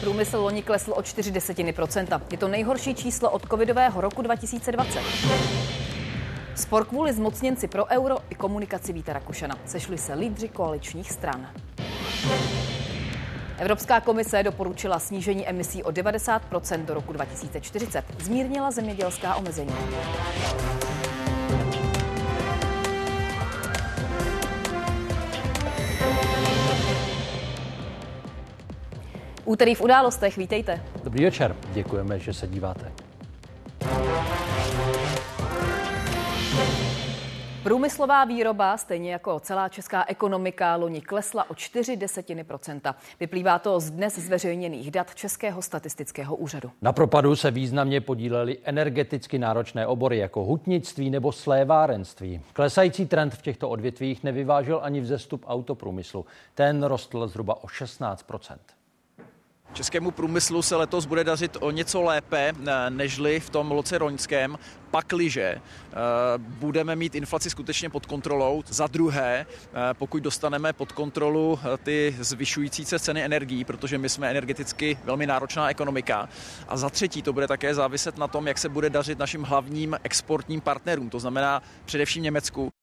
Průmysl loni klesl o 4 desetiny procenta. Je to nejhorší číslo od covidového roku 2020. Spor kvůli zmocněnci pro euro i komunikaci Víta Rakušana. Sešli se lídři koaličních stran. Evropská komise doporučila snížení emisí o 90% do roku 2040. Zmírnila zemědělská omezení. Úterý v událostech, vítejte. Dobrý večer, děkujeme, že se díváte. Průmyslová výroba, stejně jako celá česká ekonomika, loni klesla o 4 desetiny procenta. Vyplývá to z dnes zveřejněných dat Českého statistického úřadu. Na propadu se významně podílely energeticky náročné obory jako hutnictví nebo slévárenství. Klesající trend v těchto odvětvích nevyvážel ani vzestup autoprůmyslu. Ten rostl zhruba o 16 Českému průmyslu se letos bude dařit o něco lépe eh, nežli v tom loce roňském, pakliže eh, budeme mít inflaci skutečně pod kontrolou. Za druhé, eh, pokud dostaneme pod kontrolu ty zvyšující se ceny energií, protože my jsme energeticky velmi náročná ekonomika. A za třetí, to bude také záviset na tom, jak se bude dařit našim hlavním exportním partnerům, to znamená především Německu.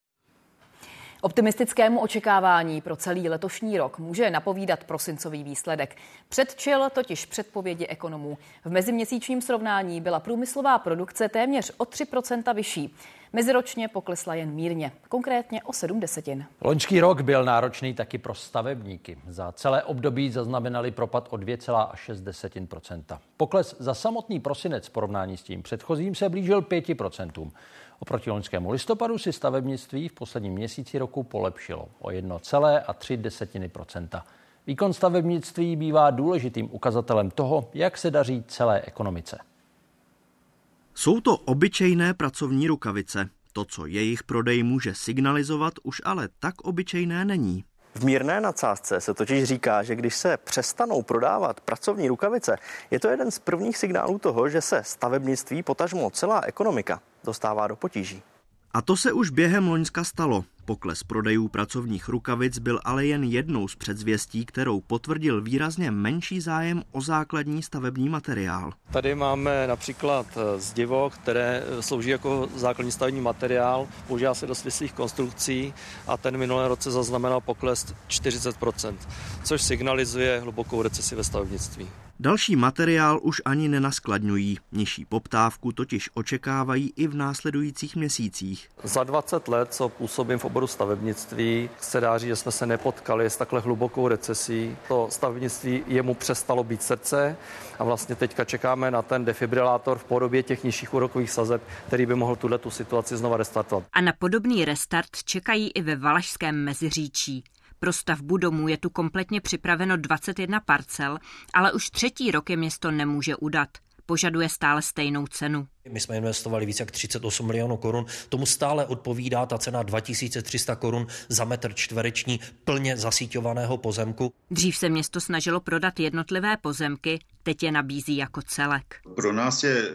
Optimistickému očekávání pro celý letošní rok může napovídat prosincový výsledek. Předčil totiž předpovědi ekonomů. V meziměsíčním srovnání byla průmyslová produkce téměř o 3% vyšší. Meziročně poklesla jen mírně, konkrétně o 7 desetin. Loňský rok byl náročný taky pro stavebníky. Za celé období zaznamenali propad o 2,6% Pokles za samotný prosinec v porovnání s tím předchozím se blížil 5 Oproti loňskému listopadu si stavebnictví v posledním měsíci roku polepšilo o 1,3% Výkon stavebnictví bývá důležitým ukazatelem toho, jak se daří celé ekonomice. Jsou to obyčejné pracovní rukavice. To, co jejich prodej může signalizovat, už ale tak obyčejné není. V mírné nadsázce se totiž říká, že když se přestanou prodávat pracovní rukavice, je to jeden z prvních signálů toho, že se stavebnictví, potažmo celá ekonomika, dostává do potíží. A to se už během Loňska stalo. Pokles prodejů pracovních rukavic byl ale jen jednou z předzvěstí, kterou potvrdil výrazně menší zájem o základní stavební materiál. Tady máme například eh, zdivo, které eh, slouží jako základní stavební materiál, používá se do svislých konstrukcí a ten minulé roce zaznamenal pokles 40%, což signalizuje hlubokou recesi ve stavebnictví. Další materiál už ani nenaskladňují. Nižší poptávku totiž očekávají i v následujících měsících. Za 20 let, co působím v oboru stavebnictví, se dá říct, že jsme se nepotkali s takhle hlubokou recesí. To stavebnictví jemu přestalo být srdce a vlastně teďka čekáme na ten defibrilátor v podobě těch nižších úrokových sazeb, který by mohl tuhle tu situaci znova restartovat. A na podobný restart čekají i ve Valašském Meziříčí. Pro stavbu domů je tu kompletně připraveno 21 parcel, ale už třetí rok je město nemůže udat. Požaduje stále stejnou cenu. My jsme investovali více jak 38 milionů korun. Tomu stále odpovídá ta cena 2300 korun za metr čtvereční plně zasíťovaného pozemku. Dřív se město snažilo prodat jednotlivé pozemky, teď je nabízí jako celek. Pro nás je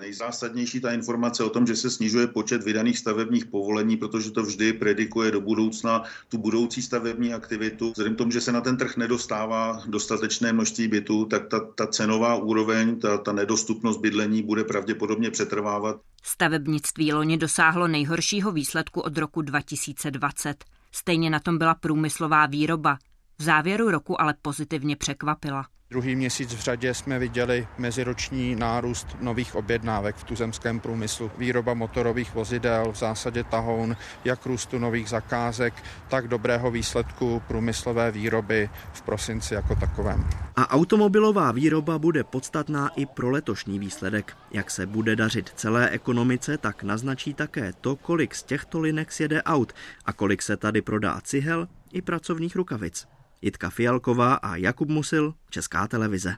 nejzásadnější ta informace o tom, že se snižuje počet vydaných stavebních povolení, protože to vždy predikuje do budoucna tu budoucí stavební aktivitu. Vzhledem k tomu, že se na ten trh nedostává dostatečné množství bytů, tak ta, ta cenová úroveň, ta, ta nedostupnost bydlení bude pravděpodobně přetrvávat. Stavebnictví loni dosáhlo nejhoršího výsledku od roku 2020. Stejně na tom byla průmyslová výroba. V závěru roku ale pozitivně překvapila. Druhý měsíc v řadě jsme viděli meziroční nárůst nových objednávek v tuzemském průmyslu. Výroba motorových vozidel, v zásadě tahoun, jak růstu nových zakázek, tak dobrého výsledku průmyslové výroby v prosinci jako takovém. A automobilová výroba bude podstatná i pro letošní výsledek. Jak se bude dařit celé ekonomice, tak naznačí také to, kolik z těchto linek sjede aut a kolik se tady prodá cihel i pracovních rukavic. Jitka Fialková a Jakub Musil, Česká televize.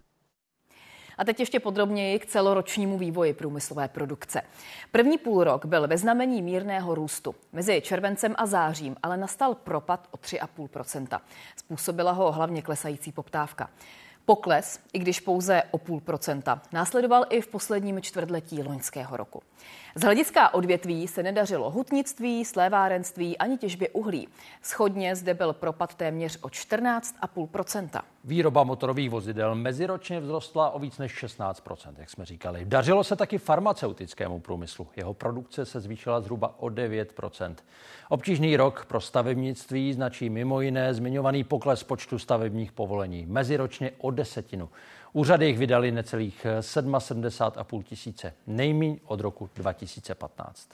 A teď ještě podrobněji k celoročnímu vývoji průmyslové produkce. První půlrok byl ve znamení mírného růstu. Mezi červencem a zářím ale nastal propad o 3,5% Způsobila ho hlavně klesající poptávka. Pokles, i když pouze o půl procenta, následoval i v posledním čtvrtletí loňského roku. Z hlediska odvětví se nedařilo hutnictví, slévárenství ani těžbě uhlí. Schodně zde byl propad téměř o 14,5% Výroba motorových vozidel meziročně vzrostla o víc než 16% jak jsme říkali. Dařilo se taky farmaceutickému průmyslu. Jeho produkce se zvýšila zhruba o 9% Obtížný rok pro stavebnictví značí mimo jiné zmiňovaný pokles počtu stavebních povolení. Meziročně o desetinu. Úřady jich vydali necelých 77,5 tisíce, nejmíň od roku 2015.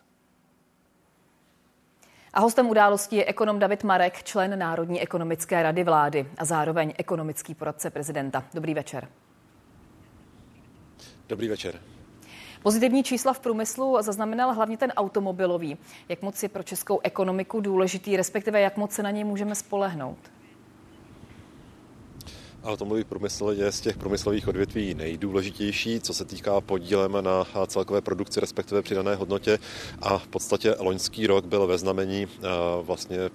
A hostem události je ekonom David Marek, člen Národní ekonomické rady vlády a zároveň ekonomický poradce prezidenta. Dobrý večer. Dobrý večer. Pozitivní čísla v průmyslu zaznamenal hlavně ten automobilový. Jak moc je pro českou ekonomiku důležitý, respektive jak moc se na něj můžeme spolehnout? Automobilový průmysl je z těch průmyslových odvětví nejdůležitější, co se týká podílem na celkové produkci, respektive přidané hodnotě. A v podstatě loňský rok byl ve znamení eh, vlastně eh,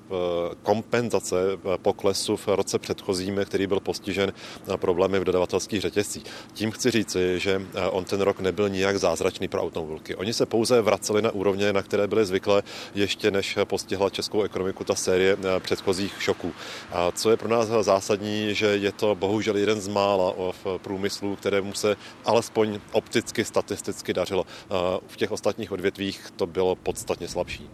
kompenzace eh, poklesu v roce předchozím, který byl postižen problémy v dodavatelských řetězcích. Tím chci říci, že on ten rok nebyl nijak zázračný pro automobilky. Oni se pouze vraceli na úrovně, na které byly zvyklé, ještě než postihla českou ekonomiku ta série předchozích šoků. A co je pro nás zásadní, že je to bohužel jeden z mála v průmyslu, kterému se alespoň opticky, statisticky dařilo. V těch ostatních odvětvích to bylo podstatně slabší.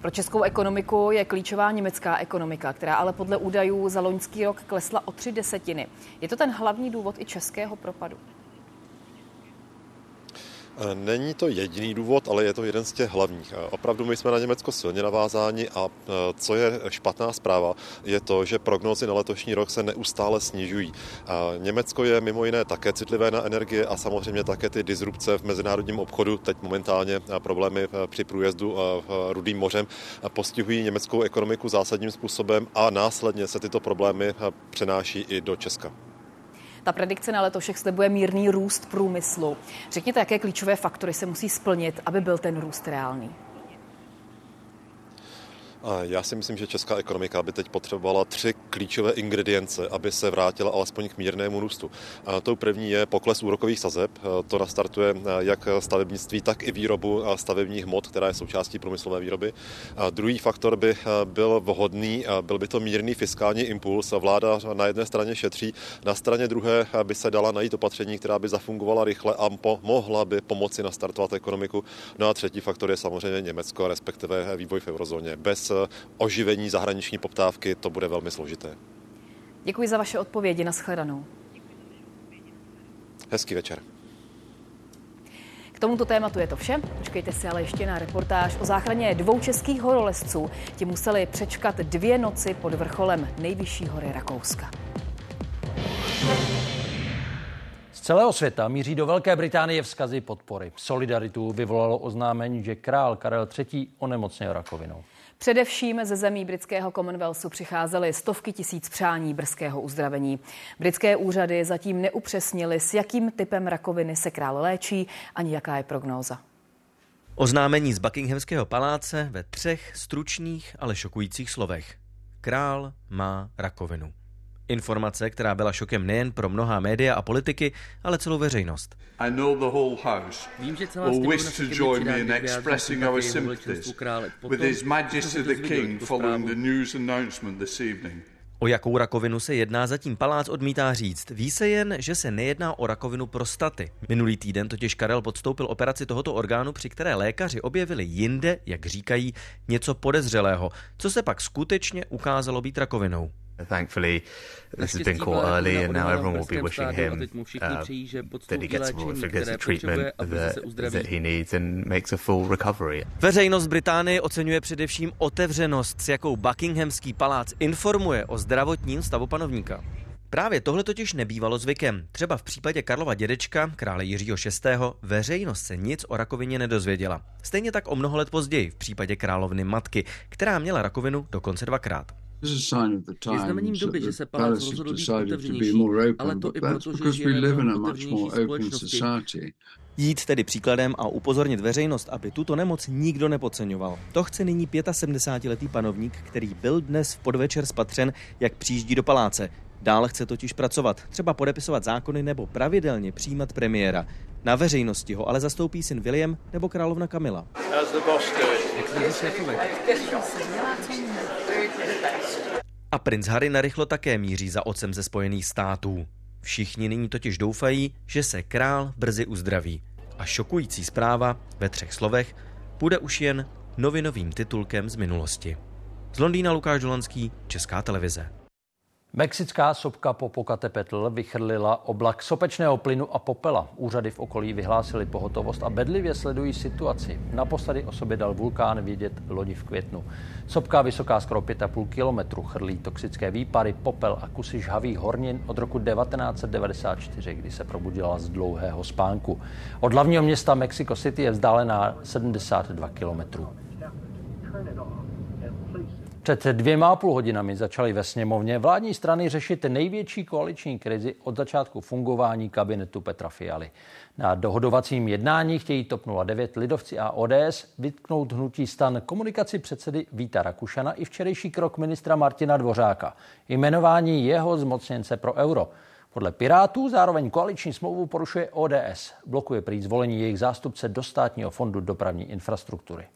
Pro českou ekonomiku je klíčová německá ekonomika, která ale podle údajů za loňský rok klesla o tři desetiny. Je to ten hlavní důvod i českého propadu? Není to jediný důvod, ale je to jeden z těch hlavních. Opravdu my jsme na Německo silně navázáni a eh, co je špatná zpráva, je to, že prognózy na letošní rok se neustále snižují. Německo je mimo jiné také citlivé na energie a samozřejmě také ty disrupce v mezinárodním obchodu, teď momentálně problémy při průjezdu Rudým mořem, postihují německou ekonomiku zásadním způsobem a následně se tyto problémy přenáší i do Česka. Ta predikce na letošek slibuje mírný růst průmyslu. Řekněte, jaké klíčové faktory se musí splnit, aby byl ten růst reálný. Já si myslím, že česká ekonomika by teď potřebovala tři klíčové ingredience, aby se vrátila alespoň k mírnému růstu. Tou první je pokles úrokových sazeb. To nastartuje jak stavebnictví, tak i výrobu stavebních hmot, která je součástí průmyslové výroby. Druhý faktor by byl vhodný, byl by to mírný fiskální impuls. Vláda na jedné straně šetří, na straně druhé by se dala najít opatření, která by zafungovala rychle a mohla by pomoci nastartovat ekonomiku. No a třetí faktor je samozřejmě Německo, respektive vývoj v eurozóně. Bez oživení zahraniční poptávky to bude velmi složité. Děkuji za vaše odpovědi. Naschledanou. Hezký večer. K tomuto tématu je to vše. Počkejte si ale ještě na reportáž o záchraně dvou českých horolezců. Ti museli přečkat dvě noci pod vrcholem nejvyšší hory Rakouska. Z celého světa míří do Velké Británie vzkazy podpory. Solidaritu vyvolalo oznámení, že král Karel III. onemocněl rakovinou. Především ze zemí britského Commonwealthu přicházely stovky tisíc přání brzkého uzdravení. Britské úřady zatím neupřesnili, s jakým typem rakoviny se král léčí, ani jaká je prognóza. Oznámení z Buckinghamského paláce ve třech stručných, ale šokujících slovech. Král má rakovinu. Informace, která byla šokem nejen pro mnohá média a politiky, ale celou veřejnost. Vím, že celá evening. O jakou rakovinu se jedná, zatím palác odmítá říct. Ví se jen, že se nejedná o rakovinu prostaty. Minulý týden totiž Karel podstoupil operaci tohoto orgánu, při které lékaři objevili jinde, jak říkají, něco podezřelého, co se pak skutečně ukázalo být rakovinou. Thankfully, this has been caught early, and now everyone will be wishing him uh, that he gets more, gets the treatment that, that he needs and makes a full recovery. Veřejnost Británie oceňuje především otevřenost, s jakou Buckinghamský palác informuje o zdravotním stavu panovníka. Právě tohle totiž nebývalo zvykem. Třeba v případě Karlova dědečka, krále Jiřího VI., veřejnost se nic o rakovině nedozvěděla. Stejně tak o mnoho let později v případě královny matky, která měla rakovinu dokonce dvakrát. Je znamením doby, že se palác rozhodl být otevřenější, ale to i proto, že žijeme v otevřenější společnosti. Jít tedy příkladem a upozornit veřejnost, aby tuto nemoc nikdo nepodceňoval. To chce nyní 75-letý panovník, který byl dnes v podvečer spatřen, jak přijíždí do paláce. Dále chce totiž pracovat, třeba podepisovat zákony nebo pravidelně přijímat premiéra. Na veřejnosti ho ale zastoupí syn William nebo královna Kamila. A princ Harry narychlo také míří za otcem ze Spojených států. Všichni nyní totiž doufají, že se král brzy uzdraví. A šokující zpráva ve třech slovech bude už jen novinovým titulkem z minulosti. Z Londýna Lukáš Dolanský, Česká televize. Mexická sopka Popocatépetl vychrlila oblak sopečného plynu a popela. Úřady v okolí vyhlásily pohotovost a bedlivě sledují situaci. Naposledy o sobě dal vulkán vědět lodi v květnu. Sopka vysoká skoro 5,5 kilometru chrlí toxické výpary, popel a kusy žhavých hornin od roku 1994, kdy se probudila z dlouhého spánku. Od hlavního města Mexico City je vzdálená 72 kilometrů. Před dvěma a půl hodinami začaly ve sněmovně vládní strany řešit největší koaliční krizi od začátku fungování kabinetu Petra Fialy. Na dohodovacím jednání chtějí TOP 09 Lidovci a ODS vytknout hnutí stan komunikaci předsedy Víta Rakušana i včerejší krok ministra Martina Dvořáka. Jmenování jeho zmocněnce pro euro. Podle Pirátů zároveň koaliční smlouvu porušuje ODS. Blokuje prý zvolení jejich zástupce do státního fondu dopravní infrastruktury.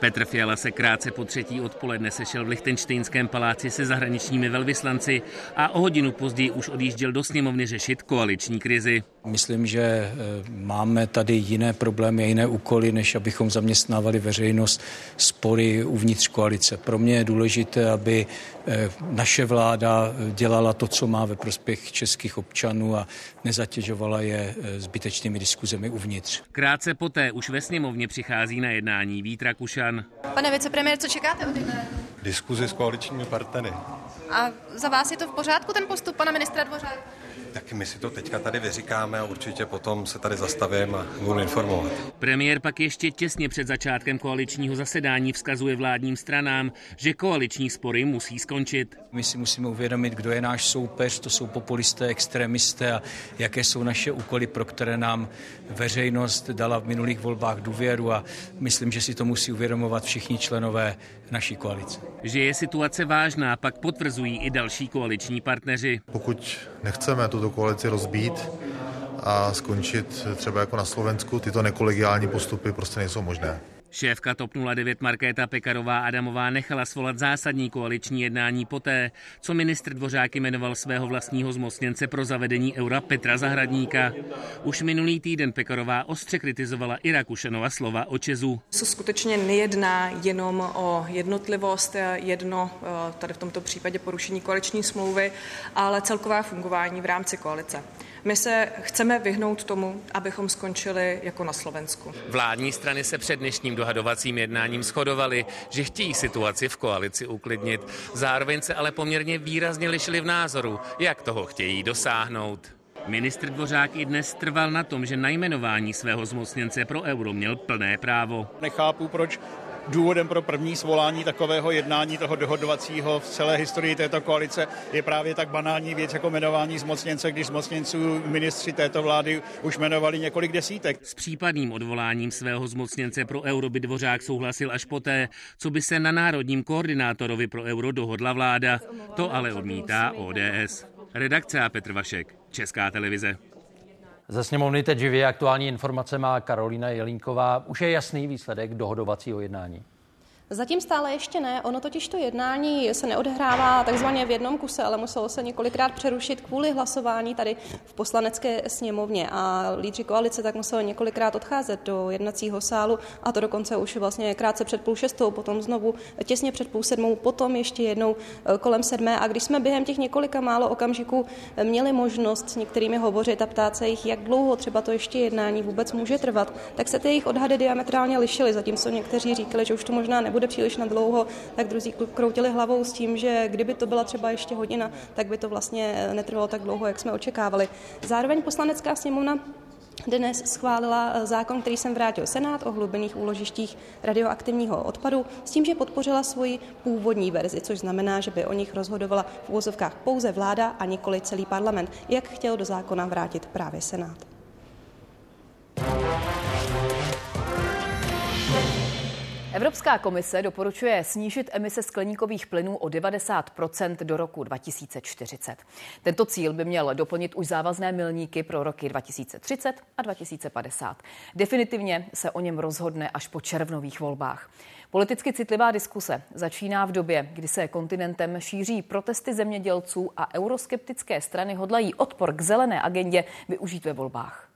Petr Fiala se krátce po třetí odpoledne sešel v Lichtenštejnském paláci se zahraničními velvyslanci a o hodinu později už odjížděl do sněmovny řešit koaliční krizi. Myslím, že eh, máme tady jiné problémy a jiné úkoly, než abychom zaměstnávali veřejnost spory uvnitř koalice. Pro mě je důležité, aby eh, naše vláda dělala to, co má ve prospěch českých občanů a nezatěžovala je eh, zbytečnými diskuzemi uvnitř. Krátce poté už ve sněmovně přichází na jednání Vítra Kušan. Pane vicepremiér, co čekáte od Diskuzi s koaličními partnery. A za vás je to v pořádku ten postup pana ministra Dvořáka? Tak my si to teďka tady vyříkáme a určitě potom se tady zastavím a budu informovat. Premiér pak ještě těsně před začátkem koaličního zasedání vzkazuje vládním stranám, že koaliční spory musí skončit. My si musíme uvědomit, kdo je náš soupeř, to jsou populisté, extremisté a jaké jsou naše úkoly, pro které nám veřejnost dala v minulých volbách důvěru a myslím, že si to musí uvědomovat všichni členové naší koalice. Že je situace vážná, pak potvrzují i další koaliční partneři. Pokud nechceme tuto koalici rozbít a skončit třeba jako na Slovensku, tyto nekolegiální postupy prostě nejsou možné. Šéfka TOP 09 Markéta Pekarová Adamová nechala svolat zásadní koaliční jednání poté, co ministr Dvořák jmenoval svého vlastního zmocněnce pro zavedení eura Petra Zahradníka. Už minulý týden Pekarová ostře kritizovala i Rakušanova slova o Čezu. Co skutečně nejedná jenom o jednotlivost, jedno eh, tady v tomto případě porušení koaliční smlouvy, ale celková fungování v rámci koalice. My se chceme vyhnout tomu, abychom skončili jako na Slovensku. Vládní strany se před dnešním dohadovacím jednáním shodovaly, že chtějí situaci v koalici uklidnit. Zároveň se ale poměrně výrazně lišili v názoru, jak toho chtějí dosáhnout. Ministr Dvořák i dnes trval na tom, že najmenování svého zmocněnce pro euro měl plné právo. Nechápu, proč důvodem pro první svolání takového jednání toho dohodovacího v celé historii této koalice je právě tak banální věc jako jmenování zmocněnce, když zmocněnců ministři této vlády už jmenovali několik desítek. S případným odvoláním svého zmocněnce pro euro by Dvořák souhlasil až poté, co by se na národním koordinátorovi pro euro dohodla vláda. To ale odmítá ODS. Redakce a Petr Vašek, Česká televize. Ze sněmovny teď živě aktuální informace má Karolina Jelínková. Už je jasný výsledek dohodovacího jednání. Zatím stále ještě ne. Ono totiž to jednání se neodehrává takzvaně v jednom kuse, ale muselo se několikrát přerušit kvůli hlasování tady v poslanecké sněmovně. A lídři koalice tak museli několikrát odcházet do jednacího sálu a to dokonce už vlastně krátce před půl šestou, potom znovu těsně před půl sedmou, potom ještě jednou eh, kolem sedmé. A když jsme během těch několika málo okamžiků měli možnost s některými hovořit a ptát se jich, jak dlouho třeba to ještě jednání vůbec může trvat, tak se ty jejich odhady diametrálně lišily, zatímco někteří říkali, že už to možná nebude bude příliš na dlouho, tak druzí kroutili hlavou s tím, že kdyby to byla třeba ještě hodina, tak by to vlastně netrvalo tak dlouho, jak jsme očekávali. Zároveň poslanecká sněmovna dnes schválila eh, zákon, který jsem vrátil Senát o hlubených úložištích radioaktivního odpadu s tím, že podpořila svoji původní verzi, což znamená, že by o nich rozhodovala v úvozovkách pouze vláda a nikoli celý parlament, jak chtěl do zákona vrátit právě Senát. Evropská komise doporučuje snížit emise skleníkových plynů o 90% do roku 2040. Tento cíl by měl doplnit už závazné milníky pro roky 2030 a 2050. Definitivně se o něm rozhodne až po červnových volbách. Politicky citlivá diskuse začíná v době, kdy se kontinentem šíří protesty zemědělců a euroskeptické strany hodlají odpor k zelené agendě využít ve volbách.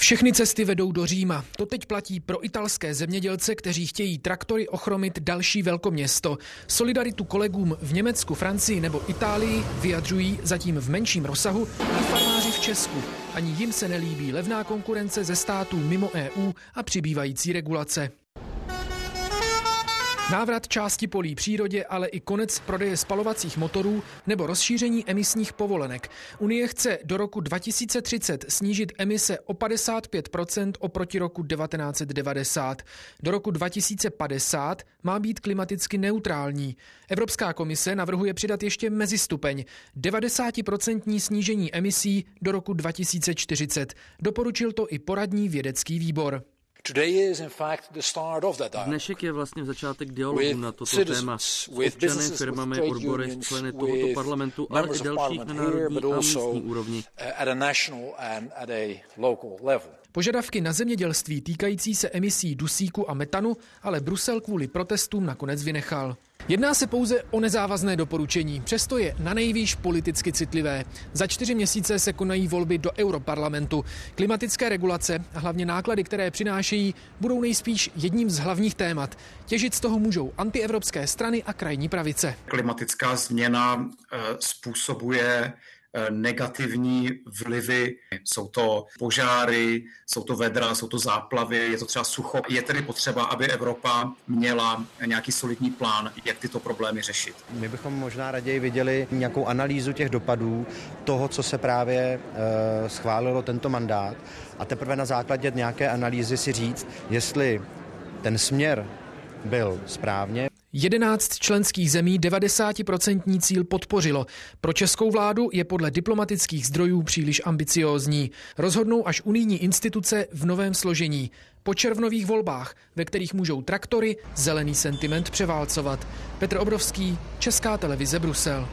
Všechny cesty vedou do Říma. To teď platí pro italské zemědělce, kteří chtějí traktory ochromit další velkoměsto. Solidaritu kolegům v Německu, Francii nebo Itálii vyjadřují zatím v menším rozsahu i farmáři v Česku. Ani jim se nelíbí levná konkurence ze států mimo EU a přibývající regulace. Návrat části polí přírodě, ale i konec prodeje spalovacích motorů nebo rozšíření emisních povolenek. Unie chce do roku 2030 snížit emise o 55% oproti roku 1990. Do roku 2050 má být klimaticky neutrální. Evropská komise navrhuje přidat ještě mezistupeň 90% snížení emisí do roku 2040. Doporučil to i poradní vědecký výbor. Dnešek je vlastně začátek dialogu na toto téma. s občany, firmami, odbory, členy tohoto parlamentu, ale i dalších na národní a místní úrovni. Požadavky na zemědělství týkající se emisí dusíku a metanu ale Brusel kvůli protestům nakonec vynechal. Jedná se pouze o nezávazné doporučení, přesto je na nejvýš politicky citlivé. Za čtyři měsíce se konají volby do Europarlamentu. Klimatické regulace a hlavně náklady, které přinášejí, budou nejspíš jedním z hlavních témat. Těžit z toho můžou antievropské strany a krajní pravice. Klimatická změna eh, způsobuje negativní vlivy. Jsou to požáry, jsou to vedra, jsou to záplavy, je to třeba sucho. Je tedy potřeba, aby Evropa měla nějaký solidní plán, jak tyto problémy řešit. My bychom možná raději viděli nějakou analýzu těch dopadů toho, co se právě uh, schválilo tento mandát a teprve na základě nějaké analýzy si říct, jestli ten směr byl správně, 11 členských zemí 90% cíl podpořilo. Pro českou vládu je podle diplomatických zdrojů příliš ambiciózní. Rozhodnou až unijní instituce v novém složení. Po červnových volbách, ve kterých můžou traktory zelený sentiment převálcovat. Petr Obrovský, Česká televize Brusel.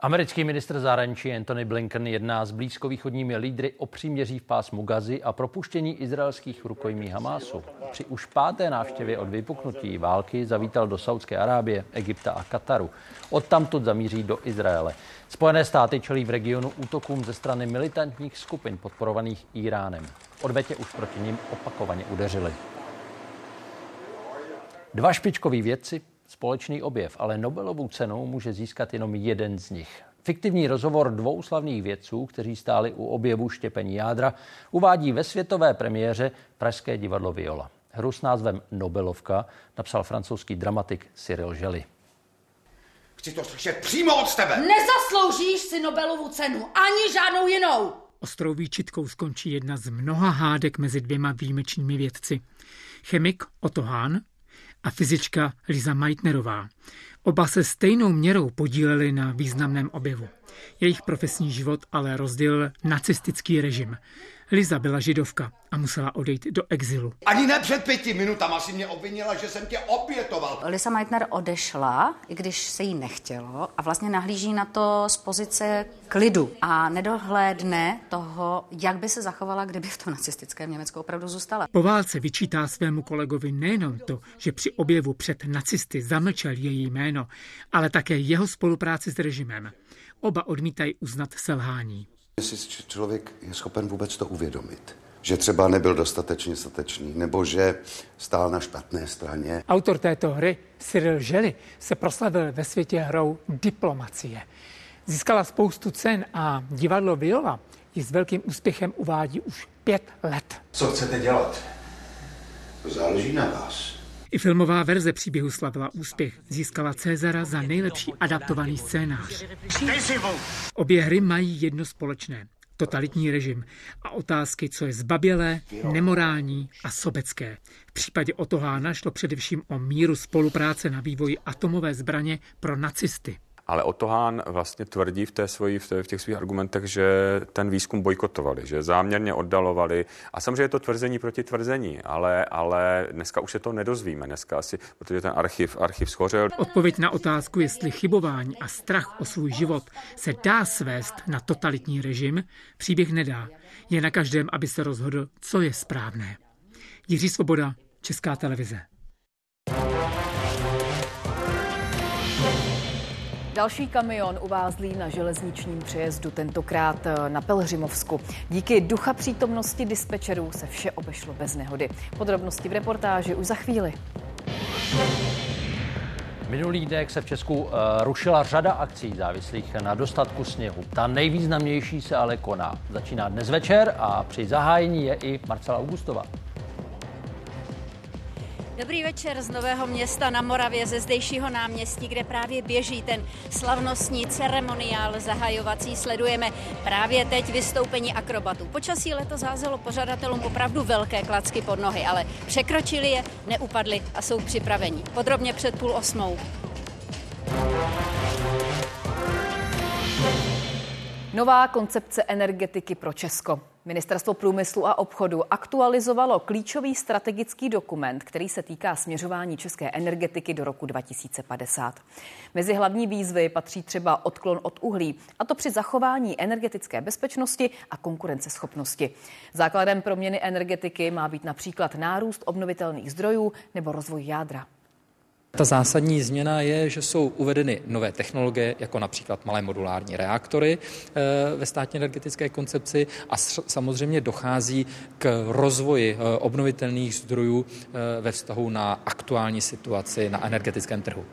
Americký ministr zahraničí Antony Blinken jedná s blízkovýchodními lídry o příměří v pásmu Gazy a propuštění izraelských rukojmí Hamásu. Při už páté návštěvě od vypuknutí války zavítal do Saudské Arábie, Egypta a Kataru. Odtamtud zamíří do Izraele. Spojené státy čelí v regionu útokům ze strany militantních skupin podporovaných Iránem. Odvetě už proti ním opakovaně udeřili. Dva špičkoví vědci společný objev, ale Nobelovu cenu může získat jenom jeden z nich. Fiktivní rozhovor dvou slavných vědců, kteří stáli u objevu štěpení jádra, uvádí ve světové premiéře Pražské divadlo Viola. Hru s názvem Nobelovka napsal francouzský dramatik Cyril Žely. Chci to slyšet přímo od tebe! Nezasloužíš si Nobelovu cenu, ani žádnou jinou! Ostrou výčitkou skončí jedna z mnoha hádek mezi dvěma výjimečnými vědci. Chemik Otto Hahn a fyzička Liza Meitnerová. Oba se stejnou měrou podíleli na významném objevu. Jejich profesní život ale rozdělil nacistický režim. Liza byla židovka a musela odejít do exilu. Ani ne před pěti minutama si mě obvinila, že jsem tě obětoval. Lisa Meitner odešla, i když se jí nechtělo a vlastně nahlíží na to z pozice klidu a nedohlédne toho, jak by se zachovala, kdyby v tom nacistickém Německu opravdu zůstala. Po válce vyčítá svému kolegovi nejenom to, že při objevu před nacisty zamlčel její jméno, ale také jeho spolupráci s režimem. Oba odmítají uznat selhání. Jestli člověk je schopen vůbec to uvědomit, že třeba nebyl dostatečně statečný, nebo že stál na špatné straně. Autor této hry, Cyril Žely, se proslavil ve světě hrou Diplomacie. Získala spoustu cen a divadlo Viola ji s velkým úspěchem uvádí už pět let. Co chcete dělat? To záleží na vás. I filmová verze příběhu slavila úspěch. Získala Cezara za nejlepší adaptovaný scénář. Obě hry mají jedno společné. Totalitní režim a otázky, co je zbabělé, nemorální a sobecké. V případě Otohána šlo především o míru spolupráce na vývoji atomové zbraně pro nacisty. Ale Otohán vlastně tvrdí v, té svojí, v, té, v těch svých argumentech, že ten výzkum bojkotovali, že záměrně oddalovali. A samozřejmě je to tvrzení proti tvrzení, ale, ale dneska už se to nedozvíme. Dneska asi, protože ten archiv, archiv schořel. Odpověď na otázku, jestli chybování a strach o svůj život se dá svést na totalitní režim, příběh nedá. Je na každém, aby se rozhodl, co je správné. Jiří Svoboda, Česká televize. Další kamion uvázlý na železničním přejezdu, tentokrát eh, na Pelhřimovsku. Díky ducha přítomnosti dispečerů se vše obešlo bez nehody. Podrobnosti v reportáži už za chvíli. Minulý dnech se v Česku uh, rušila řada akcí závislých na dostatku sněhu. Ta nejvýznamnější se ale koná. Začíná dnes večer a při zahájení je i Marcela Augustová. Dobrý večer z Nového města na Moravě ze zdejšího náměstí, kde právě běží ten slavnostní ceremoniál zahajovací. Sledujeme právě teď vystoupení akrobatů. Počasí letos házelo pořadatelům opravdu velké klacky pod nohy, ale překročili je, neupadli a jsou připraveni. Podrobně před půl osmou. Nová koncepce energetiky pro Česko. Ministerstvo průmyslu a obchodu aktualizovalo klíčový strategický dokument, který se týká směřování české energetiky do roku 2050. Mezi hlavní výzvy patří třeba odklon od uhlí, a to při zachování energetické bezpečnosti a konkurenceschopnosti. Základem proměny energetiky má být například nárůst obnovitelných zdrojů nebo rozvoj jádra. Ta zásadní změna je, že jsou uvedeny nové technologie, jako například malé modulární reaktory eh, ve státní energetické koncepci a samozřejmě dochází k rozvoji eh, obnovitelných zdrojů eh, ve vztahu na aktuální situaci na energetickém trhu.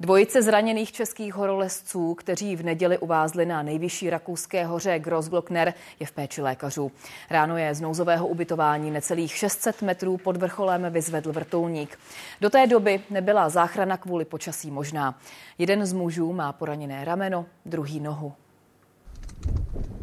Dvojice zraněných českých horolezců, kteří v neděli uvázli na nejvyšší rakouské hoře Grossglockner, je v péči lékařů. Ráno je z nouzového ubytování necelých 600 metrů pod vrcholem vyzvedl vrtulník. Do té doby nebyla záchrana kvůli počasí možná. Jeden z mužů má poraněné rameno, druhý nohu.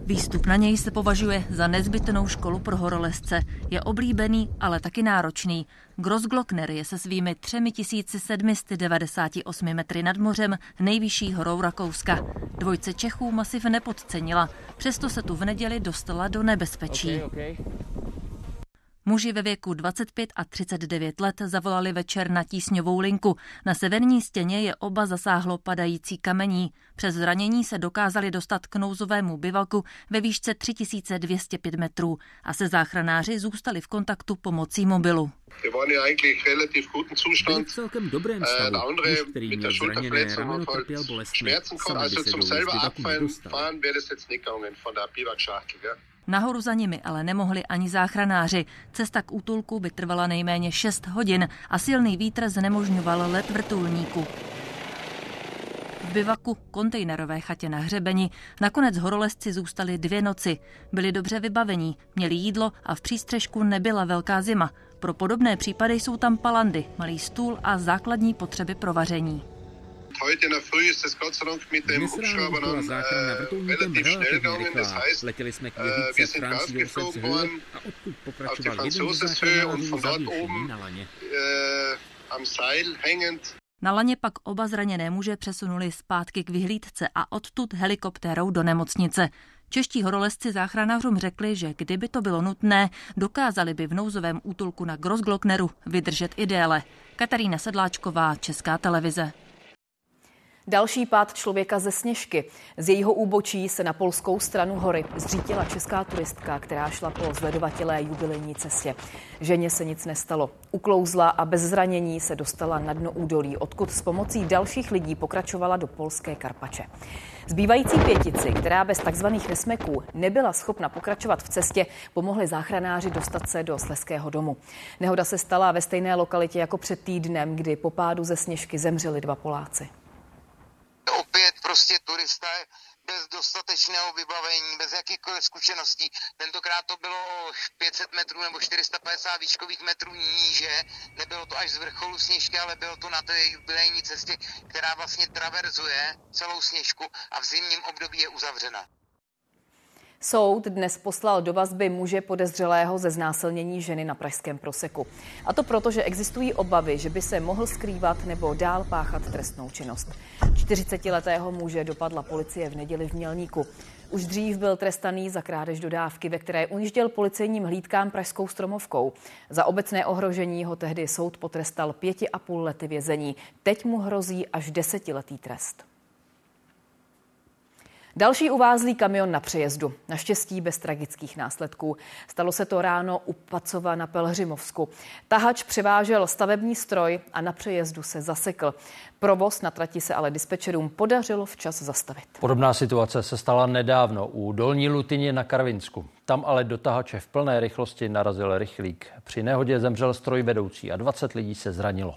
Výstup na něj se považuje za nezbytnou školu pro horolezce. Je oblíbený, ale taky náročný. Grossglockner je se svými 3798 metry nad mořem nejvyšší horou Rakouska. Dvojce Čechů masiv nepodcenila, přesto se tu v neděli dostala do nebezpečí. Okay, okay. Muži ve věku 25 a 39 let zavolali večer na tísňovou linku. Na severní stěně je oba zasáhlo padající kamení. Přes zranění se dokázali dostat k nouzovému bivaku ve výšce 3205 metrů a se záchranáři zůstali v kontaktu pomocí mobilu. Byli v celkem dobrém stavu. Muž, který měl zraněné rameno, trpěl bolestmi. Sami by se dolů z bivaku nedostal. Nahoru za nimi ale nemohli ani záchranáři. Cesta k útulku by trvala nejméně 6 hodin a silný vítr znemožňoval let vrtulníku. V bivaku, kontejnerové chatě na hřebeni, nakonec horolezci zůstali dvě noci. Byli dobře vybavení, měli jídlo a v přístřežku nebyla velká zima. Pro podobné případy jsou tam palandy, malý stůl a základní potřeby pro vaření. Heute in der Früh ist es Gott sei Dank mit dem Hubschrauber dann äh, relativ schnell gegangen. Das heißt, äh, wir sind rausgeflogen worden auf die Franzoseshöhe und von dort oben äh, am Seil hängend na laně pak oba zraněné muže přesunuli zpátky k vyhlídce a odtud helikoptérou do nemocnice. Čeští horolezci záchranářům řekli, že kdyby to bylo nutné, dokázali by v nouzovém útulku na Grossglockneru vydržet i déle. Katarína Sedláčková, Česká televize. Další pád člověka ze Sněžky. Z jejího úbočí se na polskou stranu hory zřítila česká turistka, která šla po zledovatělé jubilejní cestě. Ženě se nic nestalo. Uklouzla a bez zranění se dostala na dno údolí, odkud s pomocí dalších lidí pokračovala do polské Karpače. Zbývající pětici, která bez takzvaných nesmeků nebyla schopna pokračovat v cestě, pomohli záchranáři dostat se do Sleského domu. Nehoda se stala ve stejné lokalitě jako před týdnem, kdy po pádu ze Sněžky zemřeli dva Poláci prostě turista bez dostatečného vybavení, bez jakýchkoliv zkušeností. Tentokrát to bylo 500 metrů nebo 450 výškových metrů níže. Nebylo to až z vrcholu sněžky, ale bylo to na té jubilejní cestě, která vlastně traverzuje celou sněžku a v zimním období je uzavřena. Soud dnes poslal do vazby muže podezřelého ze znásilnění ženy na Pražském proseku. A to proto, že existují obavy, že by se mohl skrývat nebo dál páchat trestnou činnost. 40-letého muže dopadla policie v neděli v Mělníku. Už dřív byl trestaný za krádež dodávky, ve které ujížděl policejním hlídkám pražskou stromovkou. Za obecné ohrožení ho tehdy soud potrestal pěti a půl lety vězení. Teď mu hrozí až desetiletý trest. Další uvázlý kamion na přejezdu, naštěstí bez tragických následků. Stalo se to ráno u Pacova na Pelhřimovsku. Tahač převážel stavební stroj a na přejezdu se zasekl. Provoz na trati se ale dispečerům podařilo včas zastavit. Podobná situace se stala nedávno u Dolní Lutině na Karvinsku. Tam ale do tahače v plné rychlosti narazil rychlík. Při nehodě zemřel stroj vedoucí a 20 lidí se zranilo.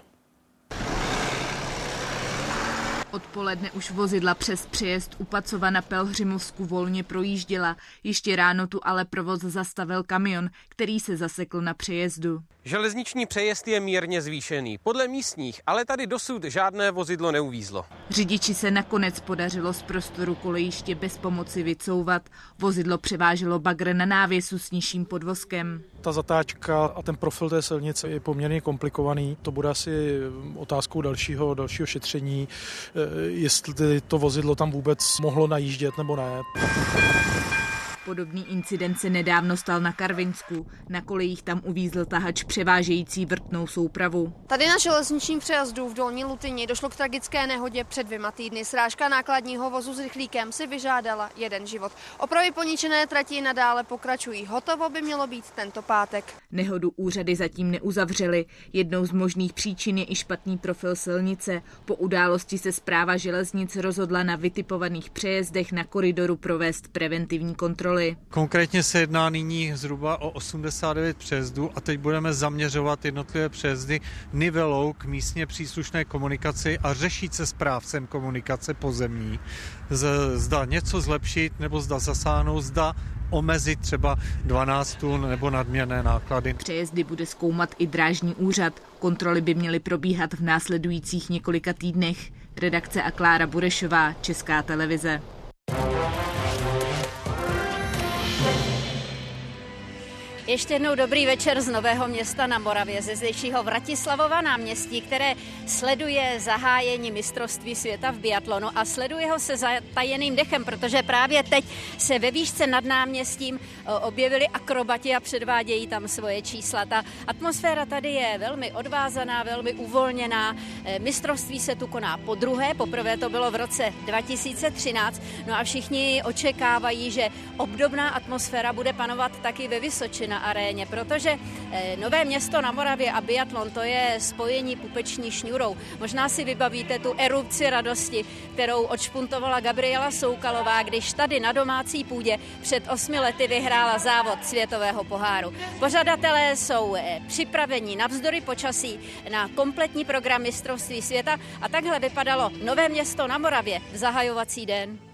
Odpoledne už vozidla přes přejezd u Pacova na Pelhřimovsku volně projížděla. Ještě ráno tu ale provoz zastavil kamion, který se zasekl na přejezdu. Železniční přejezd je mírně zvýšený. Podle místních, ale tady dosud žádné vozidlo neuvízlo. Řidiči se nakonec podařilo z prostoru kolejiště bez pomoci vycouvat. Vozidlo převáželo bagr na návěsu s nižším podvozkem. Ta zatáčka a ten profil té silnice je poměrně komplikovaný. To bude asi otázkou dalšího, dalšího šetření, eh, jestli to vozidlo tam vůbec mohlo najíždět nebo ne. Podobný incident se nedávno stal na Karvinsku. Na kolejích tam uvízl tahač převážející vrtnou soupravu. Tady na železničním přejezdu v Dolní Lutyni došlo k tragické nehodě před dvěma týdny. Srážka nákladního vozu s rychlíkem si vyžádala jeden život. Opravy poničené trati nadále pokračují. Hotovo by mělo být tento pátek. Nehodu úřady zatím neuzavřely. Jednou z možných příčin je i špatný profil silnice. Po události se zpráva železnic rozhodla na vytipovaných přejezdech na koridoru provést preventivní kontroly kontroly. Konkrétně se jedná nyní zhruba o 89 přejezdů a teď budeme zaměřovat jednotlivé přejezdy nivelou k místně příslušné komunikaci a řešit se správcem komunikace pozemní. Zda něco zlepšit nebo zda zasáhnout, zda omezit třeba 12 tun nebo nadměrné náklady. Přejezdy bude zkoumat i drážní úřad. Kontroly by měly probíhat v následujících několika týdnech. Redakce a Klára Burešová, Česká televize. Ještě jednou dobrý večer z Nového města na Moravě, ze zdejšího Vratislavova náměstí, které sleduje zahájení mistrovství světa v biatlonu a sleduje ho se zatajeným dechem, protože právě teď se ve výšce nad náměstím objevili akrobati a předvádějí tam svoje čísla. Ta atmosféra tady je velmi odvázaná, velmi uvolněná. E, mistrovství se tu koná po druhé, poprvé to bylo v roce 2013, no a všichni očekávají, že obdobná atmosféra bude panovat taky ve Vysočina na aréně, protože eh, Nové město na Moravě a biatlon to je spojení pupeční šňůrou. Možná si vybavíte tu erupci radosti, kterou odšpuntovala Gabriela Soukalová, když tady na domácí půdě před osmi lety vyhrála závod světového poháru. Pořadatelé jsou eh, připraveni navzdory počasí na kompletní program mistrovství světa a takhle vypadalo Nové město na Moravě v zahajovací den.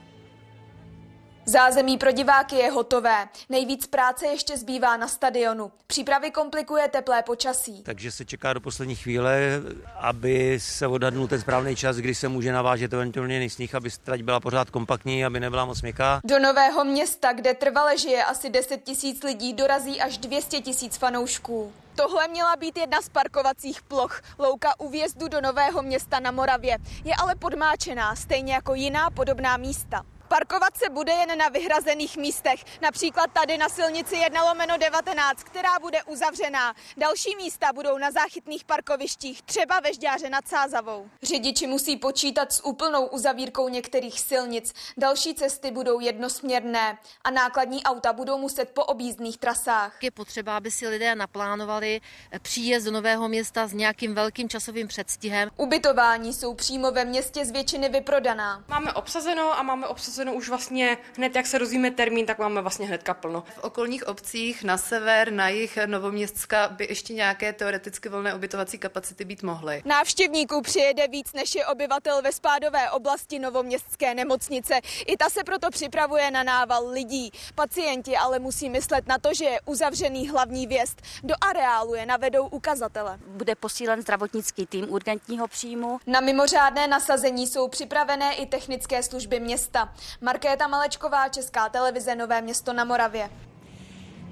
Zázemí pro diváky je hotové. Nejvíc práce ještě zbývá na stadionu. Přípravy komplikuje teplé počasí. Takže se čeká do poslední chvíle, aby se odhadnul ten správný čas, kdy se může navážet eventuálně sníh, aby trať byla pořád kompaktní, aby nebyla moc měkká. Do Nového města, kde trvale žije asi 10 tisíc lidí, dorazí až 200 tisíc fanoušků. Tohle měla být jedna z parkovacích ploch. Louka u vjezdu do Nového města na Moravě je ale podmáčená, stejně jako jiná podobná místa. Parkovat se bude jen na vyhrazených místech, například tady na silnici 1 lomeno 19, která bude uzavřená. Další místa budou na záchytných parkovištích, třeba ve Žďáře nad Sázavou. Řidiči musí počítat s úplnou uzavírkou některých silnic. Další cesty budou jednosměrné a nákladní auta budou muset po objízdných trasách. Je potřeba, aby si lidé naplánovali příjezd do Nového města s nějakým velkým časovým předstihem. Ubytování jsou přímo ve městě z většiny vyprodaná. Máme obsazeno a máme obsazeno obsazeno už vlastně hned, jak se rozvíme termín, tak máme vlastně hnedka plno. V okolních obcích na sever, na jih Novoměstská by ještě nějaké teoreticky volné ubytovací kapacity být mohly. Návštěvníků přijede víc než je obyvatel ve spádové oblasti Novoměstské nemocnice. I ta se proto připravuje na nával lidí. Pacienti ale musí myslet na to, že je uzavřený hlavní věst. Do areálu je navedou ukazatele. Bude posílen zdravotnický tým urgentního příjmu. Na mimořádné nasazení jsou připravené i technické služby města. Markéta Malečková, Česká televize Nové město na Moravě.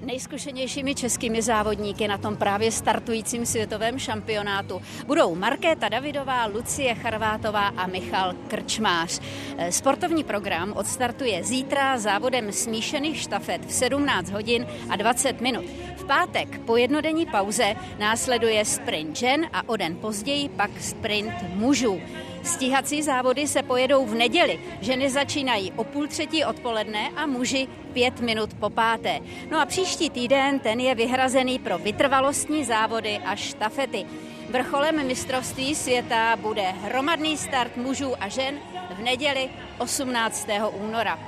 Nejzkušenějšími českými závodníky na tom právě startujícím světovém šampionátu budou Markéta Davidová, Lucie Charvátová a Michal Krčmář. Sportovní program odstartuje zítra závodem smíšených štafet v 17 hodin a 20 minut. V pátek po jednodenní pauze následuje sprint žen a o den později pak sprint mužů. Stíhací závody se pojedou v neděli. Ženy začínají o půl třetí odpoledne a muži pět minut po páté. No a příští týden ten je vyhrazený pro vytrvalostní závody a štafety. Vrcholem mistrovství světa bude hromadný start mužů a žen v neděli 18. února.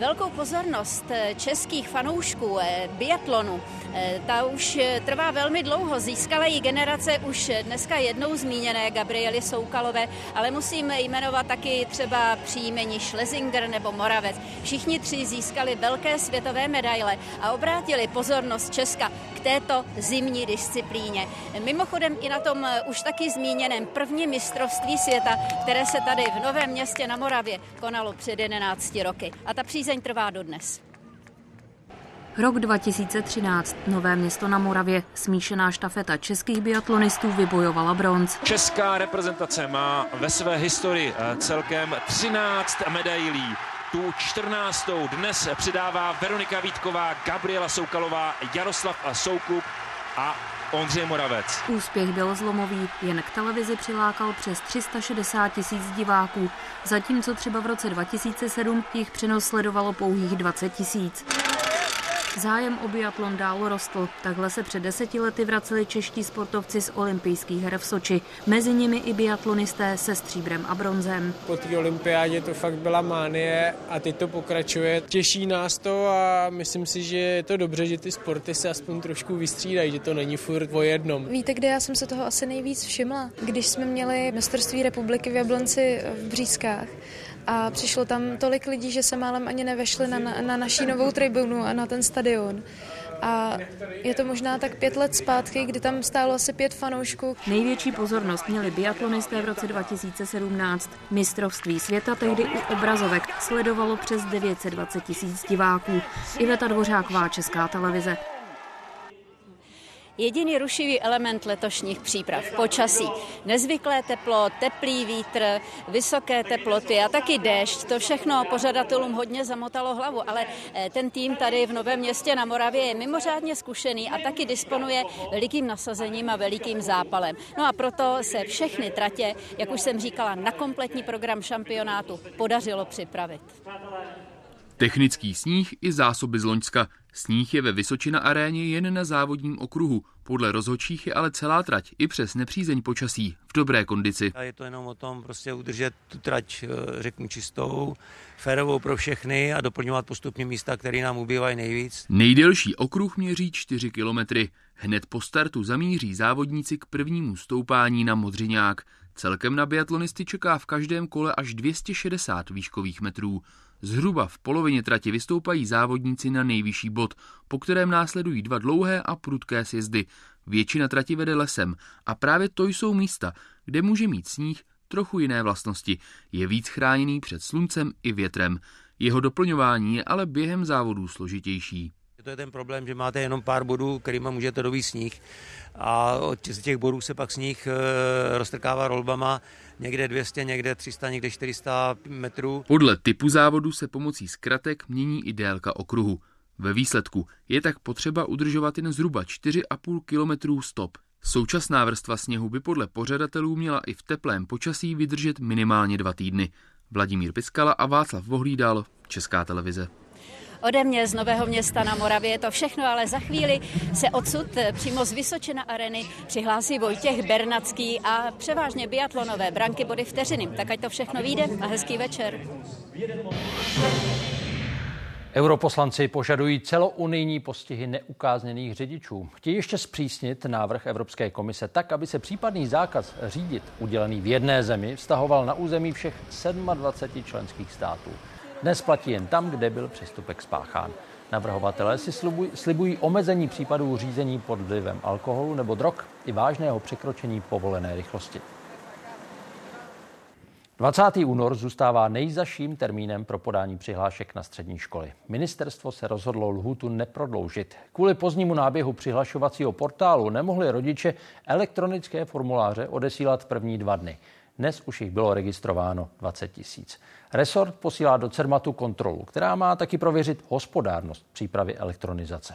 Velkou pozornost eh, českých fanoušků eh, biatlonu, eh, ta už trvá velmi dlouho. Získala ji generace už dneska jednou zmíněné Gabriely Soukalové, ale musím jmenovat taky třeba příjmení Schlesinger nebo Moravec. Všichni tři získali velké světové medaile a obrátili pozornost Česka k této zimní disciplíně. Mimochodem i na tom už taky zmíněném prvním mistrovství světa, které se tady v Novém městě na Moravě konalo před 11 roky. A ta přízeň Přízeň trvá dodnes. Rok 2013. Nové město na Moravě. Smíšená štafeta českých biatlonistů vybojovala bronz. Česká reprezentace má ve své historii eh, celkem 13 medailí. Tu 14. dnes přidává Veronika Vítková, Gabriela Soukalová, Jaroslav Soukup a Ondřej Moravec. Úspěch byl zlomový, jen k televizi přilákal přes 360 tisíc diváků, zatímco třeba v roce 2007 jich přenos sledovalo pouhých 20 tisíc. Zájem o biatlon dál rostl. Takhle se před deseti lety vraceli čeští sportovci z olympijských her v Soči. Mezi nimi i biatlonisté se stříbrem a bronzem. Po té olympiádě to fakt byla mánie a teď to pokračuje. Těší nás to a myslím si, že je to dobře, že ty sporty se aspoň trošku vystřídají, že to není furt o jednom. Víte, kde já jsem se toho asi nejvíc všimla? Když jsme měli mistrovství republiky v Jablonci v Břízkách a přišlo tam tolik lidí, že se málem ani nevešli na, na naší novou tribunu a na ten stadion. A je to možná tak pět let zpátky, kdy tam stálo asi pět fanoušků. Největší pozornost měli biatlonisté v roce 2017. Mistrovství světa tehdy u obrazovek sledovalo přes 920 tisíc diváků. Iveta Dvořáková, Česká televize. Jediný rušivý element letošních příprav počasí. Nezvyklé teplo, teplý vítr, vysoké teploty a taky déšť. To všechno pořadatelům hodně zamotalo hlavu, ale eh, ten tým tady v Novém městě na Moravě je mimořádně zkušený a taky disponuje velikým nasazením a velikým zápalem. No a proto se všechny tratě, jak už jsem říkala, na kompletní program šampionátu podařilo připravit. Technický sníh i zásoby z Loňska. Sníh je ve Vysočina aréně jen na závodním okruhu. Podle rozhodčích je ale celá trať i přes nepřízeň počasí v dobré kondici. A je to jenom o tom prostě udržet tu trať, eh, řeknu, čistou, férovou pro všechny a doplňovat postupně místa, které nám ubývají nejvíc. Nejdelší okruh měří 4 kilometry. Hned po startu zamíří závodníci k prvnímu stoupání na Modřiňák. Celkem na biatlonisty čeká v každém kole až 260 výškových metrů. Zhruba v polovině trati vystoupají závodníci na nejvyšší bod, po kterém následují dva dlouhé a prudké sjezdy. Většina trati vede lesem a právě to jsou místa, kde může mít sníh trochu jiné vlastnosti. Je víc chráněný před sluncem i větrem. Jeho doplňování je ale během závodů složitější. To je ten problém, že máte jenom pár bodů, kterými můžete dobít sníh a od těch bodů se pak sníh eh, roztrkává rolbama někde 200, někde 300, někde 400 metrů. Podle typu závodu se pomocí zkratek mění i délka okruhu. Ve výsledku je tak potřeba udržovat jen zhruba 4,5 km stop. Současná vrstva sněhu by podle pořadatelů měla i v teplém počasí vydržet minimálně dva týdny. Vladimír Piskala a Václav Vohlídal, Česká televize. Ode mě z Nového města na Moravě je to všechno, ale za chvíli se odsud eh, přímo z Vysočina areny přihlásí Vojtěch Bernacký a převážně biatlonové branky body vteřiny. Tak ať to všechno vyjde a hezký večer. Europoslanci požadují celounijní postihy neukázněných řidičů. Chtějí ještě zpřísnit návrh Evropské komise tak, aby se případný zákaz řídit udělený v jedné zemi vztahoval na území všech 27 členských států. Dnes platí jen tam, kde byl přestupek spáchán. Navrhovatelé si slibují, slibují omezení případů řízení pod vlivem alkoholu nebo drog i vážného překročení povolené rychlosti. 20. únor zůstává nejzaším termínem pro podání přihlášek na střední školy. Ministerstvo se rozhodlo lhůtu neprodloužit. Kvůli pozdnímu náběhu přihlašovacího portálu nemohli rodiče elektronické formuláře odesílat první dva dny. Dnes už jich bylo registrováno 20 tisíc. Resort posílá do Cermatu kontrolu, která má taky prověřit hospodárnost přípravy elektronizace.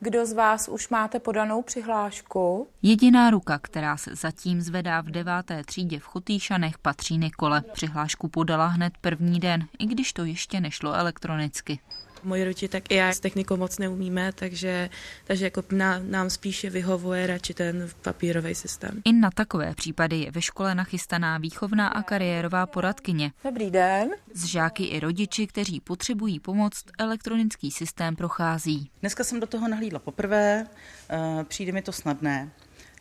Kdo z vás už máte podanou přihlášku? Jediná ruka, která se zatím zvedá v deváté třídě v Chotýšanech, patří Nikole. Přihlášku podala hned první den, i když to ještě nešlo elektronicky. Moji rodiče tak i já s technikou moc neumíme, takže, takže jako na, nám spíše vyhovuje radši ten papírový systém. I na takové případy je ve škole nachystaná výchovná a kariérová poradkyně. Dobrý den. Z žáky i rodiči, kteří potřebují pomoc, elektronický systém prochází. Dneska jsem do toho nahlídla poprvé, eh, přijde mi to snadné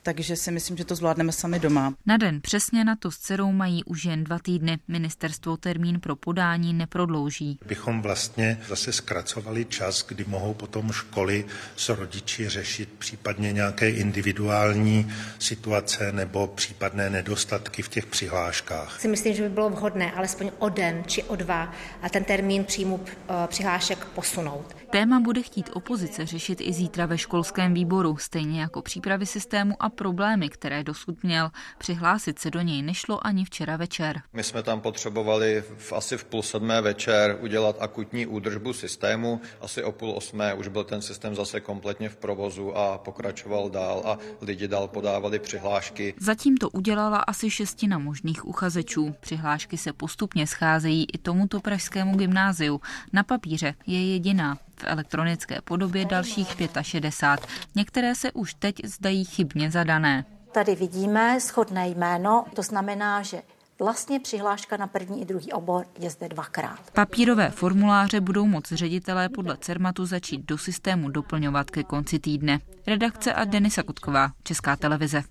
takže si myslím, že to zvládneme sami doma. Na den přesně na to s dcerou mají už jen dva týdny. Ministerstvo termín pro podání neprodlouží. Bychom vlastně zase zkracovali čas, kdy mohou potom školy s rodiči řešit případně nějaké individuální situace nebo případné nedostatky v těch přihláškách. Si myslím, že by bylo vhodné alespoň o den či o dva a ten termín příjmu eh, přihlášek posunout. Téma bude chtít opozice řešit i zítra ve školském výboru, stejně jako přípravy systému a problémy, které dosud měl. Přihlásit se do něj nešlo ani včera večer. My jsme tam potřebovali v, asi v půl sedmé večer udělat akutní údržbu systému. Asi o půl osmé už byl ten systém zase kompletně v provozu a pokračoval dál a lidi dál podávali přihlášky. Zatím to udělala asi šestina možných uchazečů. Přihlášky se postupně scházejí i tomuto pražskému gymnáziu. Na papíře je jediná v elektronické podobě dalších 65. Některé se už teď zdají chybně zadané. Tady vidíme schodné jméno, to znamená, že Vlastně přihláška na první i druhý obor je zde dvakrát. Papírové formuláře budou moct ředitelé podle CERMATu začít do systému doplňovat ke konci týdne. Redakce a Denisa Kutková, Česká televize.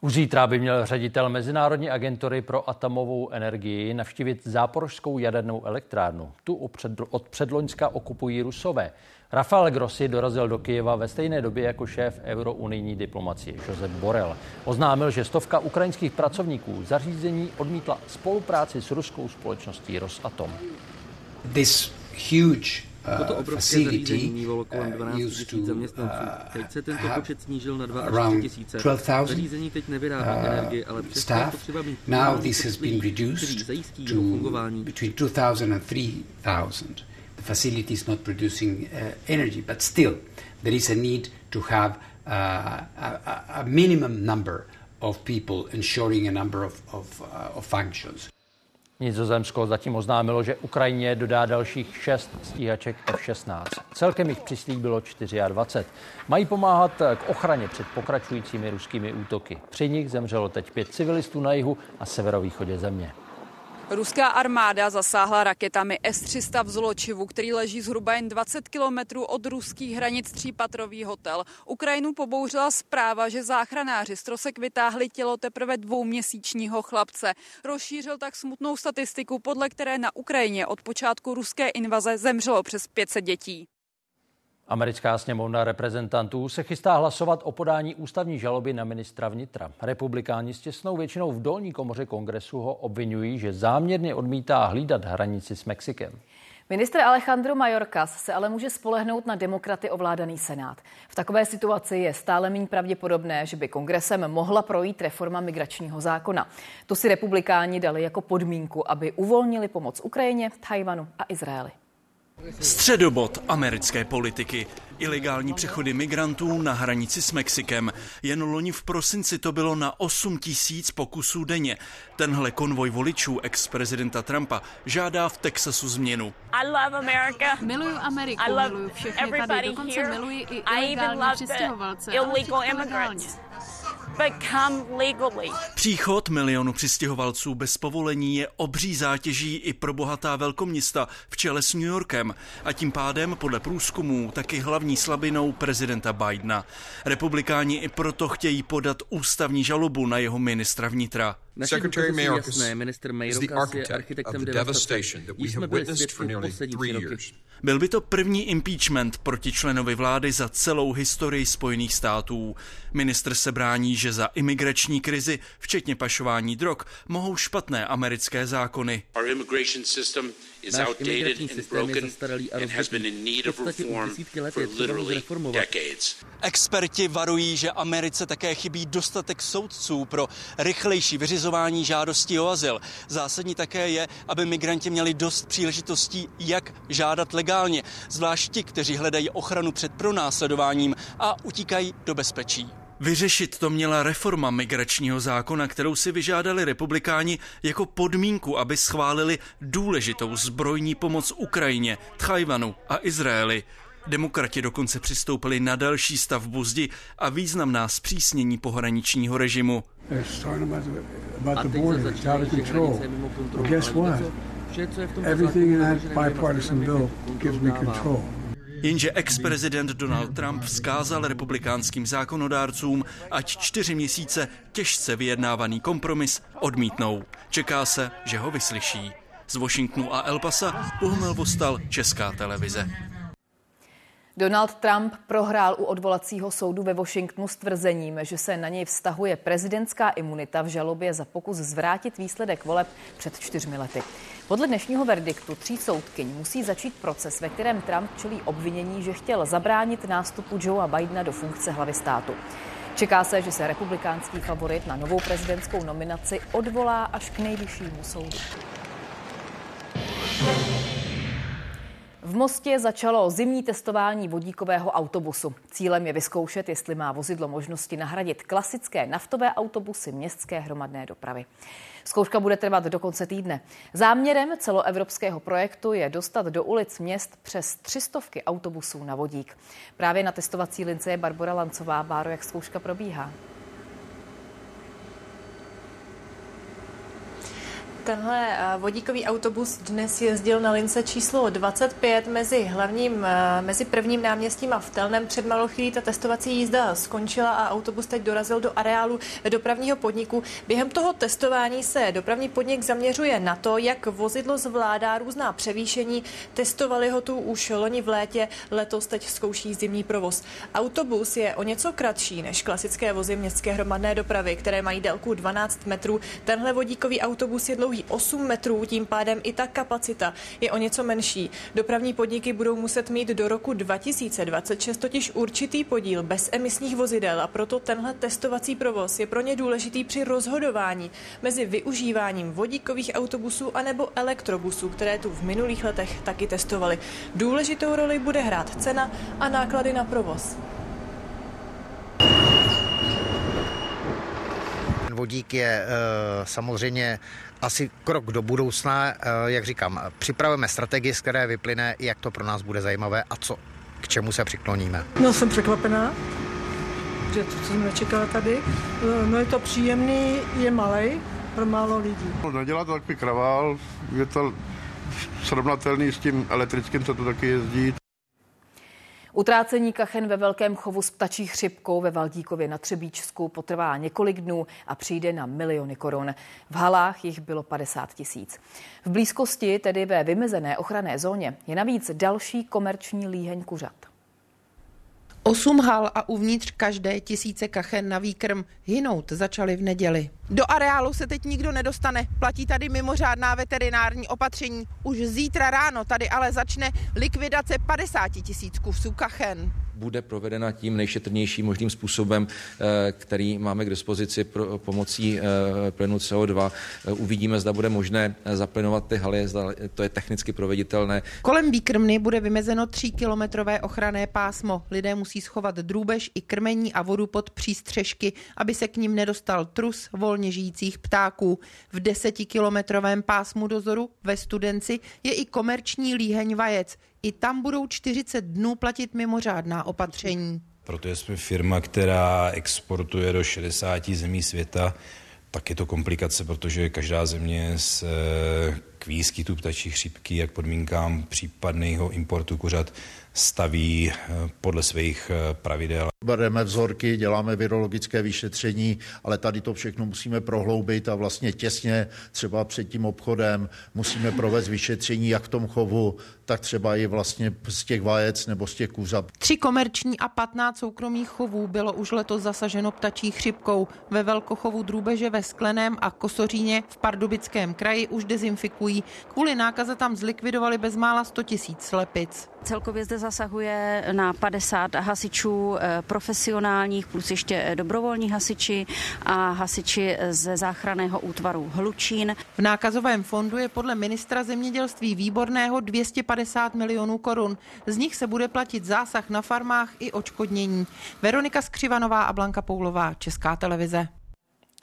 Už zítra by měl ředitel Mezinárodní agentury pro atomovou energii navštívit záporožskou jadernou elektrárnu. Tu od předloňska okupují Rusové. Rafael Grossi dorazil do Kyjeva ve stejné době jako šéf eurounijní diplomacie Josep Borel. Oznámil, že stovka ukrajinských pracovníků zařízení odmítla spolupráci s ruskou společností Rosatom. This huge Toto obrovské zařízení mývalo kolem 12 uh, tisíc zaměstnanců. Teď se tento počet snížil na 2 až 3 tisíce. Zařízení teď nevyrábí uh, energii, ale přesto je potřeba mít Now this has been reduced to between 2000 and 3000. The facility is not producing uh, energy, but still there is a need to have uh, a, a minimum number of people ensuring a number of, of, uh, of functions. Nizozemsko zatím oznámilo, že Ukrajině dodá dalších šest stíhaček F-16. Celkem jich přislíbilo 24. Mají pomáhat k ochraně před pokračujícími ruskými útoky. Při nich zemřelo teď pět civilistů na jihu a severovýchodě země. Ruská armáda zasáhla raketami S-300 v Zločivu, který leží zhruba jen 20 kilometrů od ruských hranic třípatrový hotel. Ukrajinu pobouřila zpráva, že záchranáři z trosek vytáhli tělo teprve dvouměsíčního chlapce. Rozšířil tak smutnou statistiku, podle které na Ukrajině od počátku ruské invaze zemřelo přes 500 dětí. Americká sněmovna reprezentantů se chystá hlasovat o podání ústavní žaloby na ministra vnitra. Republikáni s těsnou většinou v dolní komoře kongresu ho obvinují, že záměrně odmítá hlídat hranici s Mexikem. Ministr Alejandro Mayorkas se ale může spolehnout na demokraty ovládaný senát. V takové situaci je stále méně pravděpodobné, že by kongresem mohla projít reforma migračního zákona. To si republikáni dali jako podmínku, aby uvolnili pomoc Ukrajině, Tajvanu a Izraeli. Středobod americké politiky. Ilegální přechody migrantů na hranici s Mexikem. Jen loni v prosinci to bylo na 8 tisíc pokusů denně. Tenhle konvoj voličů ex-prezidenta Trumpa žádá v Texasu změnu. I love America. Miluju Ameriku, I love miluju všechny tady, dokonce miluji i ilegální přistěhovalce, illegal immigrants. Příchod milionu přistěhovalců bez povolení je obří zátěží i pro bohatá velkoměsta v čele s New Yorkem a tím pádem podle průzkumů taky hlavní slabinou prezidenta Bidena. Republikáni i proto chtějí podat ústavní žalobu na jeho ministra vnitra. Secretary Mayorkas is the architect of the devastation that we have witnessed for nearly three years. Byl by to první impeachment proti členovi vlády za celou historii Spojených států. Ministr se brání, že za imigrační krizi, včetně pašování drog, mohou špatné americké zákony. Náš imigrační systém je zastaralý a rozbitý. V podstatě už desítky let je třeba ho reformovat. Experti varují, že Americe také chybí dostatek soudců pro rychlejší vyřizování žádostí o azyl. Zásadní také je, aby migranti měli dost příležitostí, jak žádat legálně, zvlášť ti, kteří hledají ochranu před pronásledováním a utíkají do bezpečí. Vyřešit to měla reforma migračního zákona, kterou si vyžádali republikáni jako podmínku, aby schválili důležitou zbrojní pomoc Ukrajině, Tchajvanu a Izraeli. Demokrati dokonce přistoupili na další stavbu zdi a významná zpřísnění pohraničního režimu. In that Jenže ex-prezident Donald Trump vzkázal republikánským zákonodárcům, ať čtyři měsíce těžce vyjednávaný kompromis odmítnou. Čeká se, že ho vyslyší. Z Washingtonu a El Pasa Bohumil Vostal, Česká televize. Donald Trump prohrál u odvolacího soudu ve Washingtonu s tvrzením, že se na něj vztahuje prezidentská imunita v žalobě za pokus zvrátit výsledek voleb před čtyřmi lety. Podle dnešního verdiktu tří soudkyň musí začít proces, ve kterém Trump čelí obvinění, že chtěl zabránit nástupu Joea Bidena do funkce hlavy státu. Čeká se, že se republikánský favorit na novou prezidentskou nominaci odvolá až k nejvyššímu soudu. V Mostě začalo zimní testování vodíkového autobusu. Cílem je vyzkoušet, jestli má vozidlo možnosti nahradit klasické naftové autobusy městské hromadné dopravy. Zkouška bude trvat do konce týdne. Záměrem celoevropského projektu je dostat do ulic měst přes 300 autobusů na vodík. Právě na testovací lince je Barbara Lancová. Báro, jak zkouška probíhá? Tenhle eh, vodíkový autobus dnes jezdil na lince číslo 25 mezi hlavním, eh, mezi prvním náměstím a Vtelnem. Před malou chvílí ta testovací jízda skončila a autobus teď dorazil do areálu dopravního podniku. Během toho testování se dopravní podnik zaměřuje na to, jak vozidlo zvládá různá převýšení. Testovali ho tu už loni v létě, letos teď zkouší zimní provoz. Autobus je o něco kratší než klasické vozy městské hromadné dopravy, které mají délku 12 metrů. Tenhle vodíkový autobus je dlouhý dlouhý 8 metrů, tím pádem i ta kapacita je o něco menší. Dopravní podniky budou muset mít do roku 2026 totiž určitý podíl bezemisních vozidel a proto tenhle testovací provoz je pro ně důležitý při rozhodování mezi využíváním vodíkových autobusů anebo elektrobusů, které tu v minulých letech taky testovali. Důležitou roli bude hrát cena a náklady na provoz. vodík je uh, samozřejmě asi krok do budoucna, eh, jak říkám, připravujeme strategii, z které vyplyne, jak to pro nás bude zajímavé a co, k čemu se přikloníme. No jsem překvapená, že to, co jsem nečekala tady. No je to příjemný, je malý pro málo lidí. No, nedělá to takový kravál, je to srovnatelný s tím elektrickým, co to taky jezdí. Utrácení kachen ve velkém chovu s ptačí chřipkou ve Valdíkově na Třebíčsku potrvá několik dnů a přijde na miliony korun. V halách jich bylo 50 tisíc. V blízkosti, tedy ve vymezené ochranné zóně, je navíc další komerční líheň kuřat. Osm hal a uvnitř každé tisíce kachen na výkrm hynout začaly v neděli. Do areálu se teď nikdo nedostane, platí tady mimořádná veterinární opatření. Už zítra ráno tady ale začne likvidace 50 tisíc kusů kachen bude provedena tím nejšetrnějším možným způsobem, eh, který máme k dispozici pro, pomocí eh, plynu CO2. Eh, uvidíme, zda bude možné zaplynovat ty haly, zda to je technicky proveditelné. Kolem výkrmny bude vymezeno 3 kilometrové ochranné pásmo. Lidé musí schovat drůbež i krmení a vodu pod přístřežky, aby se k ním nedostal trus volně žijících ptáků. V desetikilometrovém pásmu dozoru ve Studenci je i komerční líheň vajec. I tam budou 40 dnů platit mimořádná opatření. Protože jsme firma, která exportuje do 60 zemí světa, tak je to komplikace, protože každá země se výskytu ptačí chřipky, jak podmínkám případného importu kuřat staví eh, podle svých eh, pravidel. Bereme vzorky, děláme virologické vyšetření, ale tady to všechno musíme prohloubit a vlastně těsně třeba před tím obchodem musíme provést vyšetření jak v tom chovu, tak třeba i vlastně z těch vajec nebo z těch kuřat. Tři komerční a 15 soukromých chovů bylo už letos zasaženo ptačí chřipkou. Ve velkochovu drůbeže ve Skleném a Kosoříně v Pardubickém kraji už dezinfikují. Kvůli nákaze tam zlikvidovali bezmála 100 tisíc slepic. Celkově zde zasahuje na 50 hasičů eh, profesionálních, plus ještě dobrovolní hasiči a hasiči ze záchranného útvaru Hlučín. V nákazovém fondu je podle ministra zemědělství výborného 250 milionů korun. Z nich se bude platit zásah na farmách i očkodnění. Veronika Skřivanová a Blanka Poulová, Česká televize.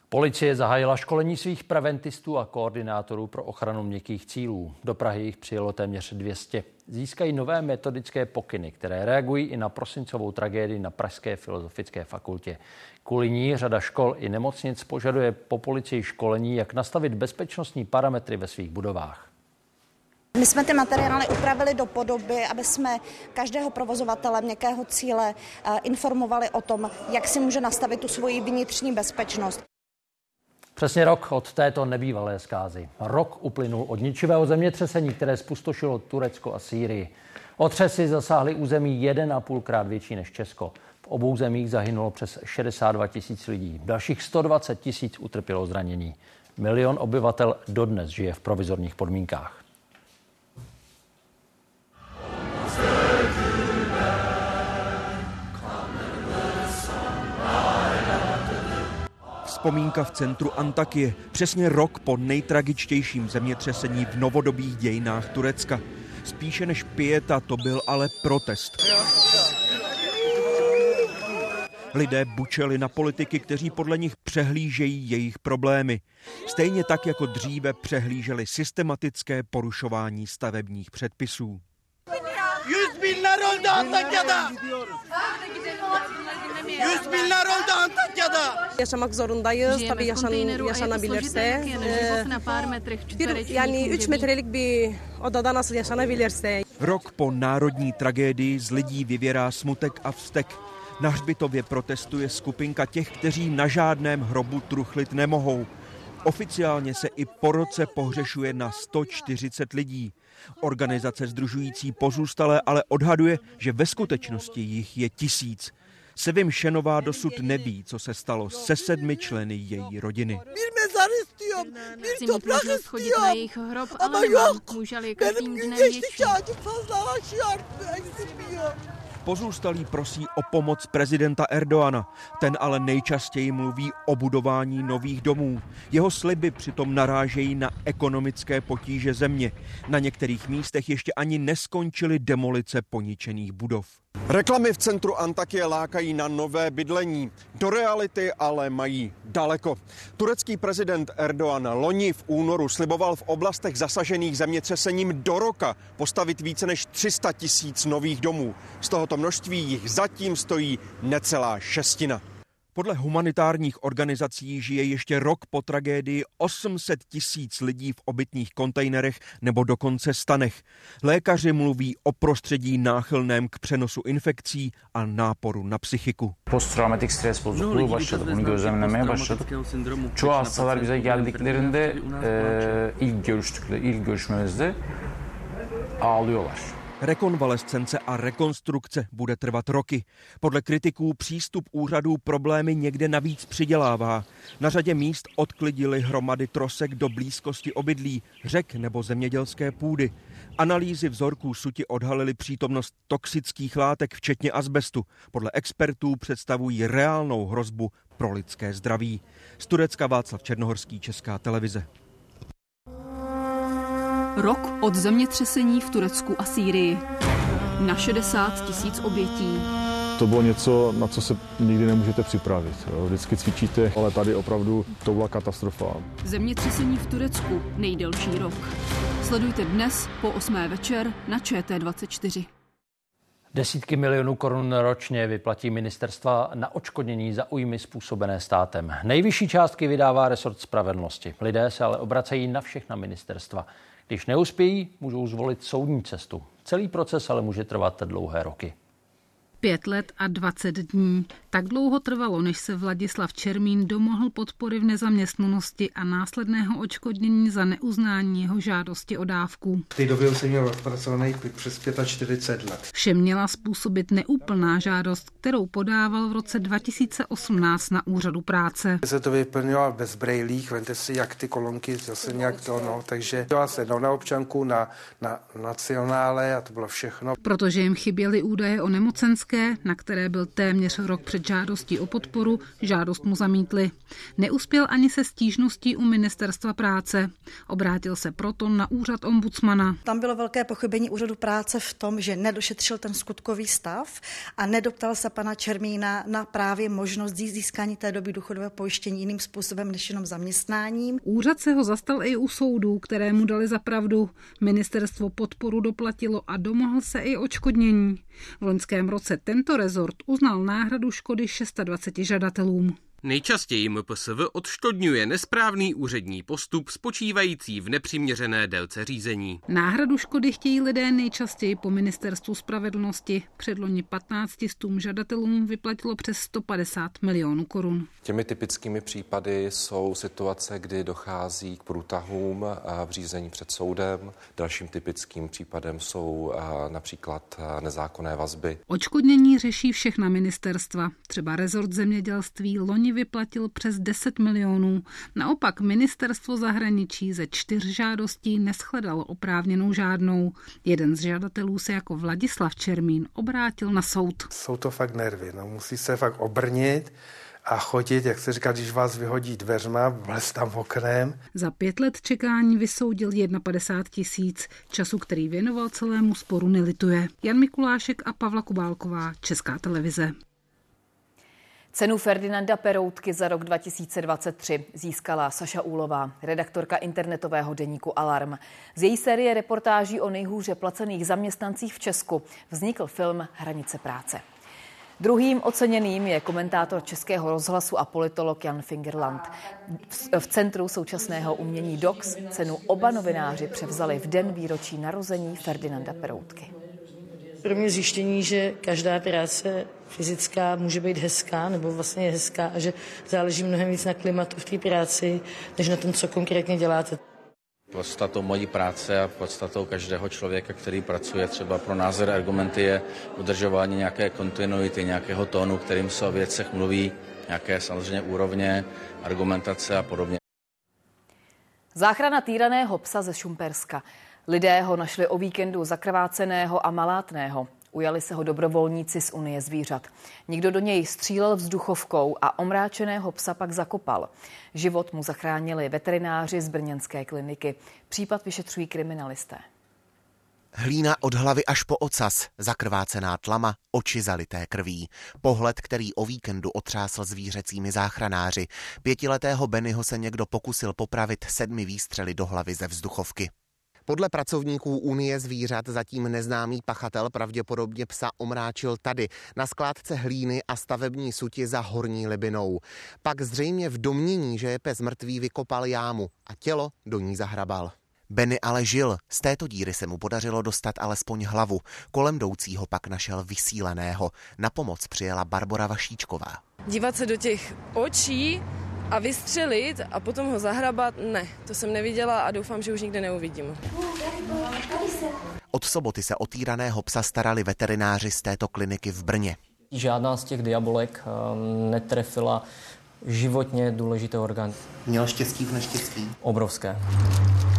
Policie zahájila školení svých preventistů a koordinátorů pro ochranu měkkých cílů. Do Prahy jich přijelo téměř 200. Získají nové metodické pokyny, které reagují i na prosincovou tragédii na Pražské filozofické fakultě. Kvůli ní řada škol i nemocnic požaduje po policii školení, jak nastavit bezpečnostní parametry ve svých budovách. My jsme ty materiály upravili do podoby, aby jsme každého provozovatele měkkého cíle eh, informovali o tom, jak si může nastavit tu svoji vnitřní bezpečnost. Přesně rok od této nebývalé zkázy. Rok uplynul od ničivého zemětřesení, které spustošilo Turecko a Sýrii. Otřesy zasáhly území 1,5 krát větší než Česko. V obou zemích zahynulo přes 62 tisíc lidí. Dalších 120 tisíc utrpělo zranění. Milion obyvatel dodnes žije v provizorních podmínkách. Vzpomínka v centru Antakie, přesně rok po nejtragičtějším zemětřesení v novodobých dějinách Turecka. Spíše než pěta to byl ale protest. Lidé bučeli na politiky, kteří podle nich přehlížejí jejich problémy. Stejně tak jako dříve přehlíželi systematické porušování stavebních předpisů. 100 binler öldü Antakya'da. 100 binler öldü Antakya'da. Yaşamak zorundayız. Tabii yaşan, yaşanabilirse. Ee, bir, yani 3 metrelik bir odada nasıl yaşanabilirse. Rok po národní tragédii z lidí vyvěrá smutek a vztek. Na hřbitově protestuje skupinka těch, kteří na žádném hrobu truchlit nemohou. Oficiálně se i po roce pohřešuje na 140 lidí. Organizace združující pozůstalé ale odhaduje, že ve skutečnosti jich je tisíc. Sevim Šenová dosud neví, co se stalo se sedmi členy její rodiny. Chci mít možnost chodit na jejich hrob, ale nemám. Můželi každým dnem větší. Pozůstalí prosí o pomoc prezidenta Erdoana. Ten ale nejčastěji mluví o budování nových domů. Jeho sliby přitom narážejí na ekonomické potíže země. Na některých místech ještě ani neskončily demolice poničených budov. Reklamy v centru Antakie lákají na nové bydlení. Do reality ale mají daleko. Turecký prezident Erdoğan loni v únoru sliboval v oblastech zasažených zemětřesením do roka postavit více než 300 tisíc nových domů. Z tohoto množství jich zatím stojí necelá šestina. Podle humanitárních organizací žije ještě rok po tragédii 800 tisíc lidí v obytných kontejnerech nebo dokonce stanech. Lékaři mluví o prostředí náchylném k přenosu infekcí a náporu na psychiku. Posttraumatik stres bozukluğu başladı. Bunu gözlemlemeye başladık. Çoğu hastalar bize geldiklerinde e, ilk görüştükleri, ilk görüşmemizde ağlıyorlar. Rekonvalescence a rekonstrukce bude trvat roky. Podle kritiků přístup úřadů problémy někde navíc přidělává. Na řadě míst odklidili hromady trosek do blízkosti obydlí, řek nebo zemědělské půdy. Analýzy vzorků suti odhalily přítomnost toxických látek, včetně azbestu. Podle expertů představují reálnou hrozbu pro lidské zdraví. Z Turecka Václav Černohorský, Česká televize. Rok od zemětřesení v Turecku a Sýrii. Na 60 tisíc obětí. To bylo něco, na co se nikdy nemůžete připravit. Vždycky cvičíte, ale tady opravdu to byla katastrofa. Zemětřesení v Turecku nejdelší rok. Sledujte dnes po 8. večer na ČT24. Desítky milionů korun ročně vyplatí ministerstva na očkodnění za újmy způsobené státem. Nejvyšší částky vydává resort spravedlnosti. Lidé se ale obracejí na všechna ministerstva. Když neuspějí, můžou zvolit soudní cestu. Celý proces ale může trvat dlouhé roky. Pět let a 20 dní. Tak dlouho trvalo, než se Vladislav Čermín domohl podpory v nezaměstnanosti a následného očkodnění za neuznání jeho žádosti o dávku. V té době jsem měl odpracovaný přes 45 let. Vše měla způsobit neúplná žádost, kterou podával v roce 2018 na úřadu práce. Se to vyplnilo bez brejlích, vente si, jak ty kolonky zase nějak to, no, takže to se no, na občanku, na, na nacionále a to bylo všechno. Protože jim chyběly údaje o nemocenské, na které byl téměř rok před žádostí o podporu, žádost mu zamítli. Neuspěl ani se stížností u ministerstva práce. Obrátil se proto na úřad ombudsmana. Tam bylo velké pochybení úřadu práce v tom, že nedošetřil ten skutkový stav a nedoptal se pana Čermína na právě možnost získání té doby důchodového pojištění jiným způsobem než jenom zaměstnáním. Úřad se ho zastal i u soudů, které mu dali za pravdu. Ministerstvo podporu doplatilo a domohl se i očkodnění. V loňském roce tento rezort uznal náhradu škody 26 žadatelům. Nejčastěji MPSV odštodňuje nesprávný úřední postup spočívající v nepřiměřené délce řízení. Náhradu škody chtějí lidé nejčastěji po ministerstvu spravedlnosti. Předloni 15 stům žadatelům vyplatilo přes 150 milionů korun. Těmi typickými případy jsou situace, kdy dochází k průtahům v řízení před soudem. Dalším typickým případem jsou například nezákonné vazby. Očkodnění řeší všechna ministerstva. Třeba rezort zemědělství loni vyplatil přes 10 milionů. Naopak ministerstvo zahraničí ze čtyř žádostí neschledalo oprávněnou žádnou. Jeden z žadatelů se jako Vladislav Čermín obrátil na soud. Jsou to fakt nervy, no, musí se fakt obrnit a chodit, jak se říká, když vás vyhodí dveřma, vlez tam oknem. Za pět let čekání vysoudil 51 tisíc. Času, který věnoval celému sporu, nelituje. Jan Mikulášek a Pavla Kubálková, Česká televize. Cenu Ferdinanda Peroutky za rok 2023 získala Saša Úlová, redaktorka internetového deníku Alarm. Z její série reportáží o nejhůře placených zaměstnancích v Česku vznikl film Hranice práce. Druhým oceněným je komentátor Českého rozhlasu a politolog Jan Fingerland. V Centru současného umění DOX cenu oba novináři převzali v den výročí narození Ferdinanda Peroutky pro mě zjištění, že každá práce fyzická může být hezká, nebo vlastně je hezká a že záleží mnohem víc na klimatu v té práci, než na tom, co konkrétně děláte. Podstatou mojí práce a podstatou každého člověka, který pracuje třeba pro názor argumenty, je udržování nějaké kontinuity, nějakého tónu, kterým se o věcech mluví, nějaké samozřejmě úrovně, argumentace a podobně. Záchrana týraného psa ze Šumperska. Lidé ho našli o víkendu zakrváceného a malátného. Ujali se ho dobrovolníci z Unie zvířat. Někdo do něj střílel vzduchovkou a omráčeného psa pak zakopal. Život mu zachránili veterináři z brněnské kliniky. Případ vyšetřují kriminalisté. Hlína od hlavy až po ocas, zakrvácená tlama, oči zalité krví. Pohled, který o víkendu otřásl zvířecími záchranáři. Pětiletého Bennyho se někdo pokusil popravit sedmi výstřely do hlavy ze vzduchovky. Podle pracovníků Unie zvířat zatím neznámý pachatel pravděpodobně psa omráčil tady, na skládce hlíny a stavební suti za Horní Libinou. Pak zřejmě v domnění, že je pes mrtvý, vykopal jámu a tělo do ní zahrabal. Benny ale žil, z této díry se mu podařilo dostat alespoň hlavu. Kolem jdoucího pak našel vysíleného. Na pomoc přijela Barbara Vašíčková. Dívat se do těch očí a vystřelit a potom ho zahrabat, ne, to jsem neviděla a doufám, že už nikdy neuvidím. Od soboty se o týraného psa starali veterináři z této kliniky v Brně. Žádná z těch diabolek ehm, netrefila životně důležité orgán. Měl štěstí v neštěstí? Obrovské.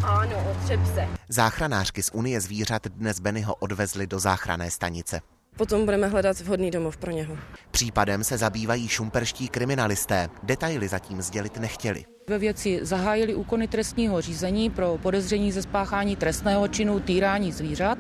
Ano, otřep se. Záchranářky z Unie zvířat dnes Bennyho odvezli do záchranné stanice. Potom budeme hledat vhodný domov pro něho. Případem se zabývají šumperští kriminalisté. Detaily zatím sdělit nechtěli. Ve věci zahájili úkony trestního řízení pro podezření ze spáchání trestného činu týrání zvířat,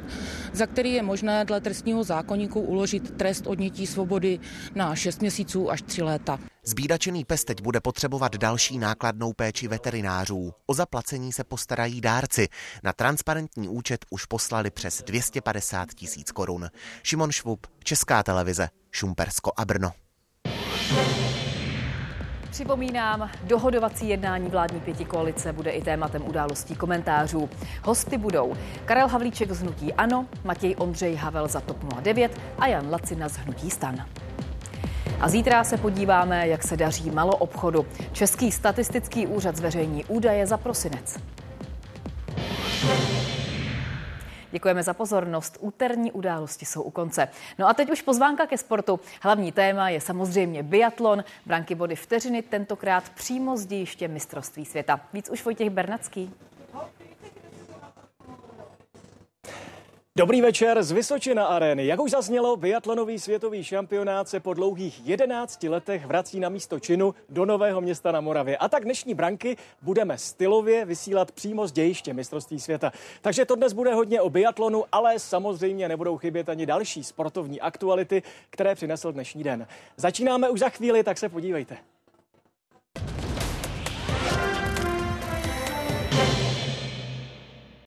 za který je možné dle trestního zákonníku uložit trest odnětí svobody na 6 měsíců až 3 léta. Zbídačený pes teď bude potřebovat další nákladnou péči veterinářů. O zaplacení se postarají dárci. Na transparentní účet už poslali přes 250 tisíc korun. Šimon Švub, Česká televize, Šumpersko a Brno. Připomínám, dohodovací jednání vládní pěti koalice bude i tématem událostí komentářů. Hosty budou Karel Havlíček z Hnutí Ano, Matěj Ondřej Havel za TOP 09 a Jan Lacina z Hnutí Stan. A zítra se podíváme, jak se daří malo obchodu. Český statistický úřad zveřejní údaje za prosinec. Děkujeme za pozornost. Úterní události jsou u konce. No a teď už pozvánka ke sportu. Hlavní téma je samozřejmě biatlon. Branky body vteřiny tentokrát přímo z dějiště mistrovství světa. Víc už Vojtěch Bernacký. Dobrý večer z Vysočina arény. Jak už zaznělo, biatlonový světový šampionát se po dlouhých 11 letech vrací na místo činu do Nového města na Moravě. A tak dnešní branky budeme stylově vysílat přímo z dějiště mistrovství světa. Takže to dnes bude hodně o biatlonu, ale samozřejmě nebudou chybět ani další sportovní aktuality, které přinesl dnešní den. Začínáme už za chvíli, tak se podívejte.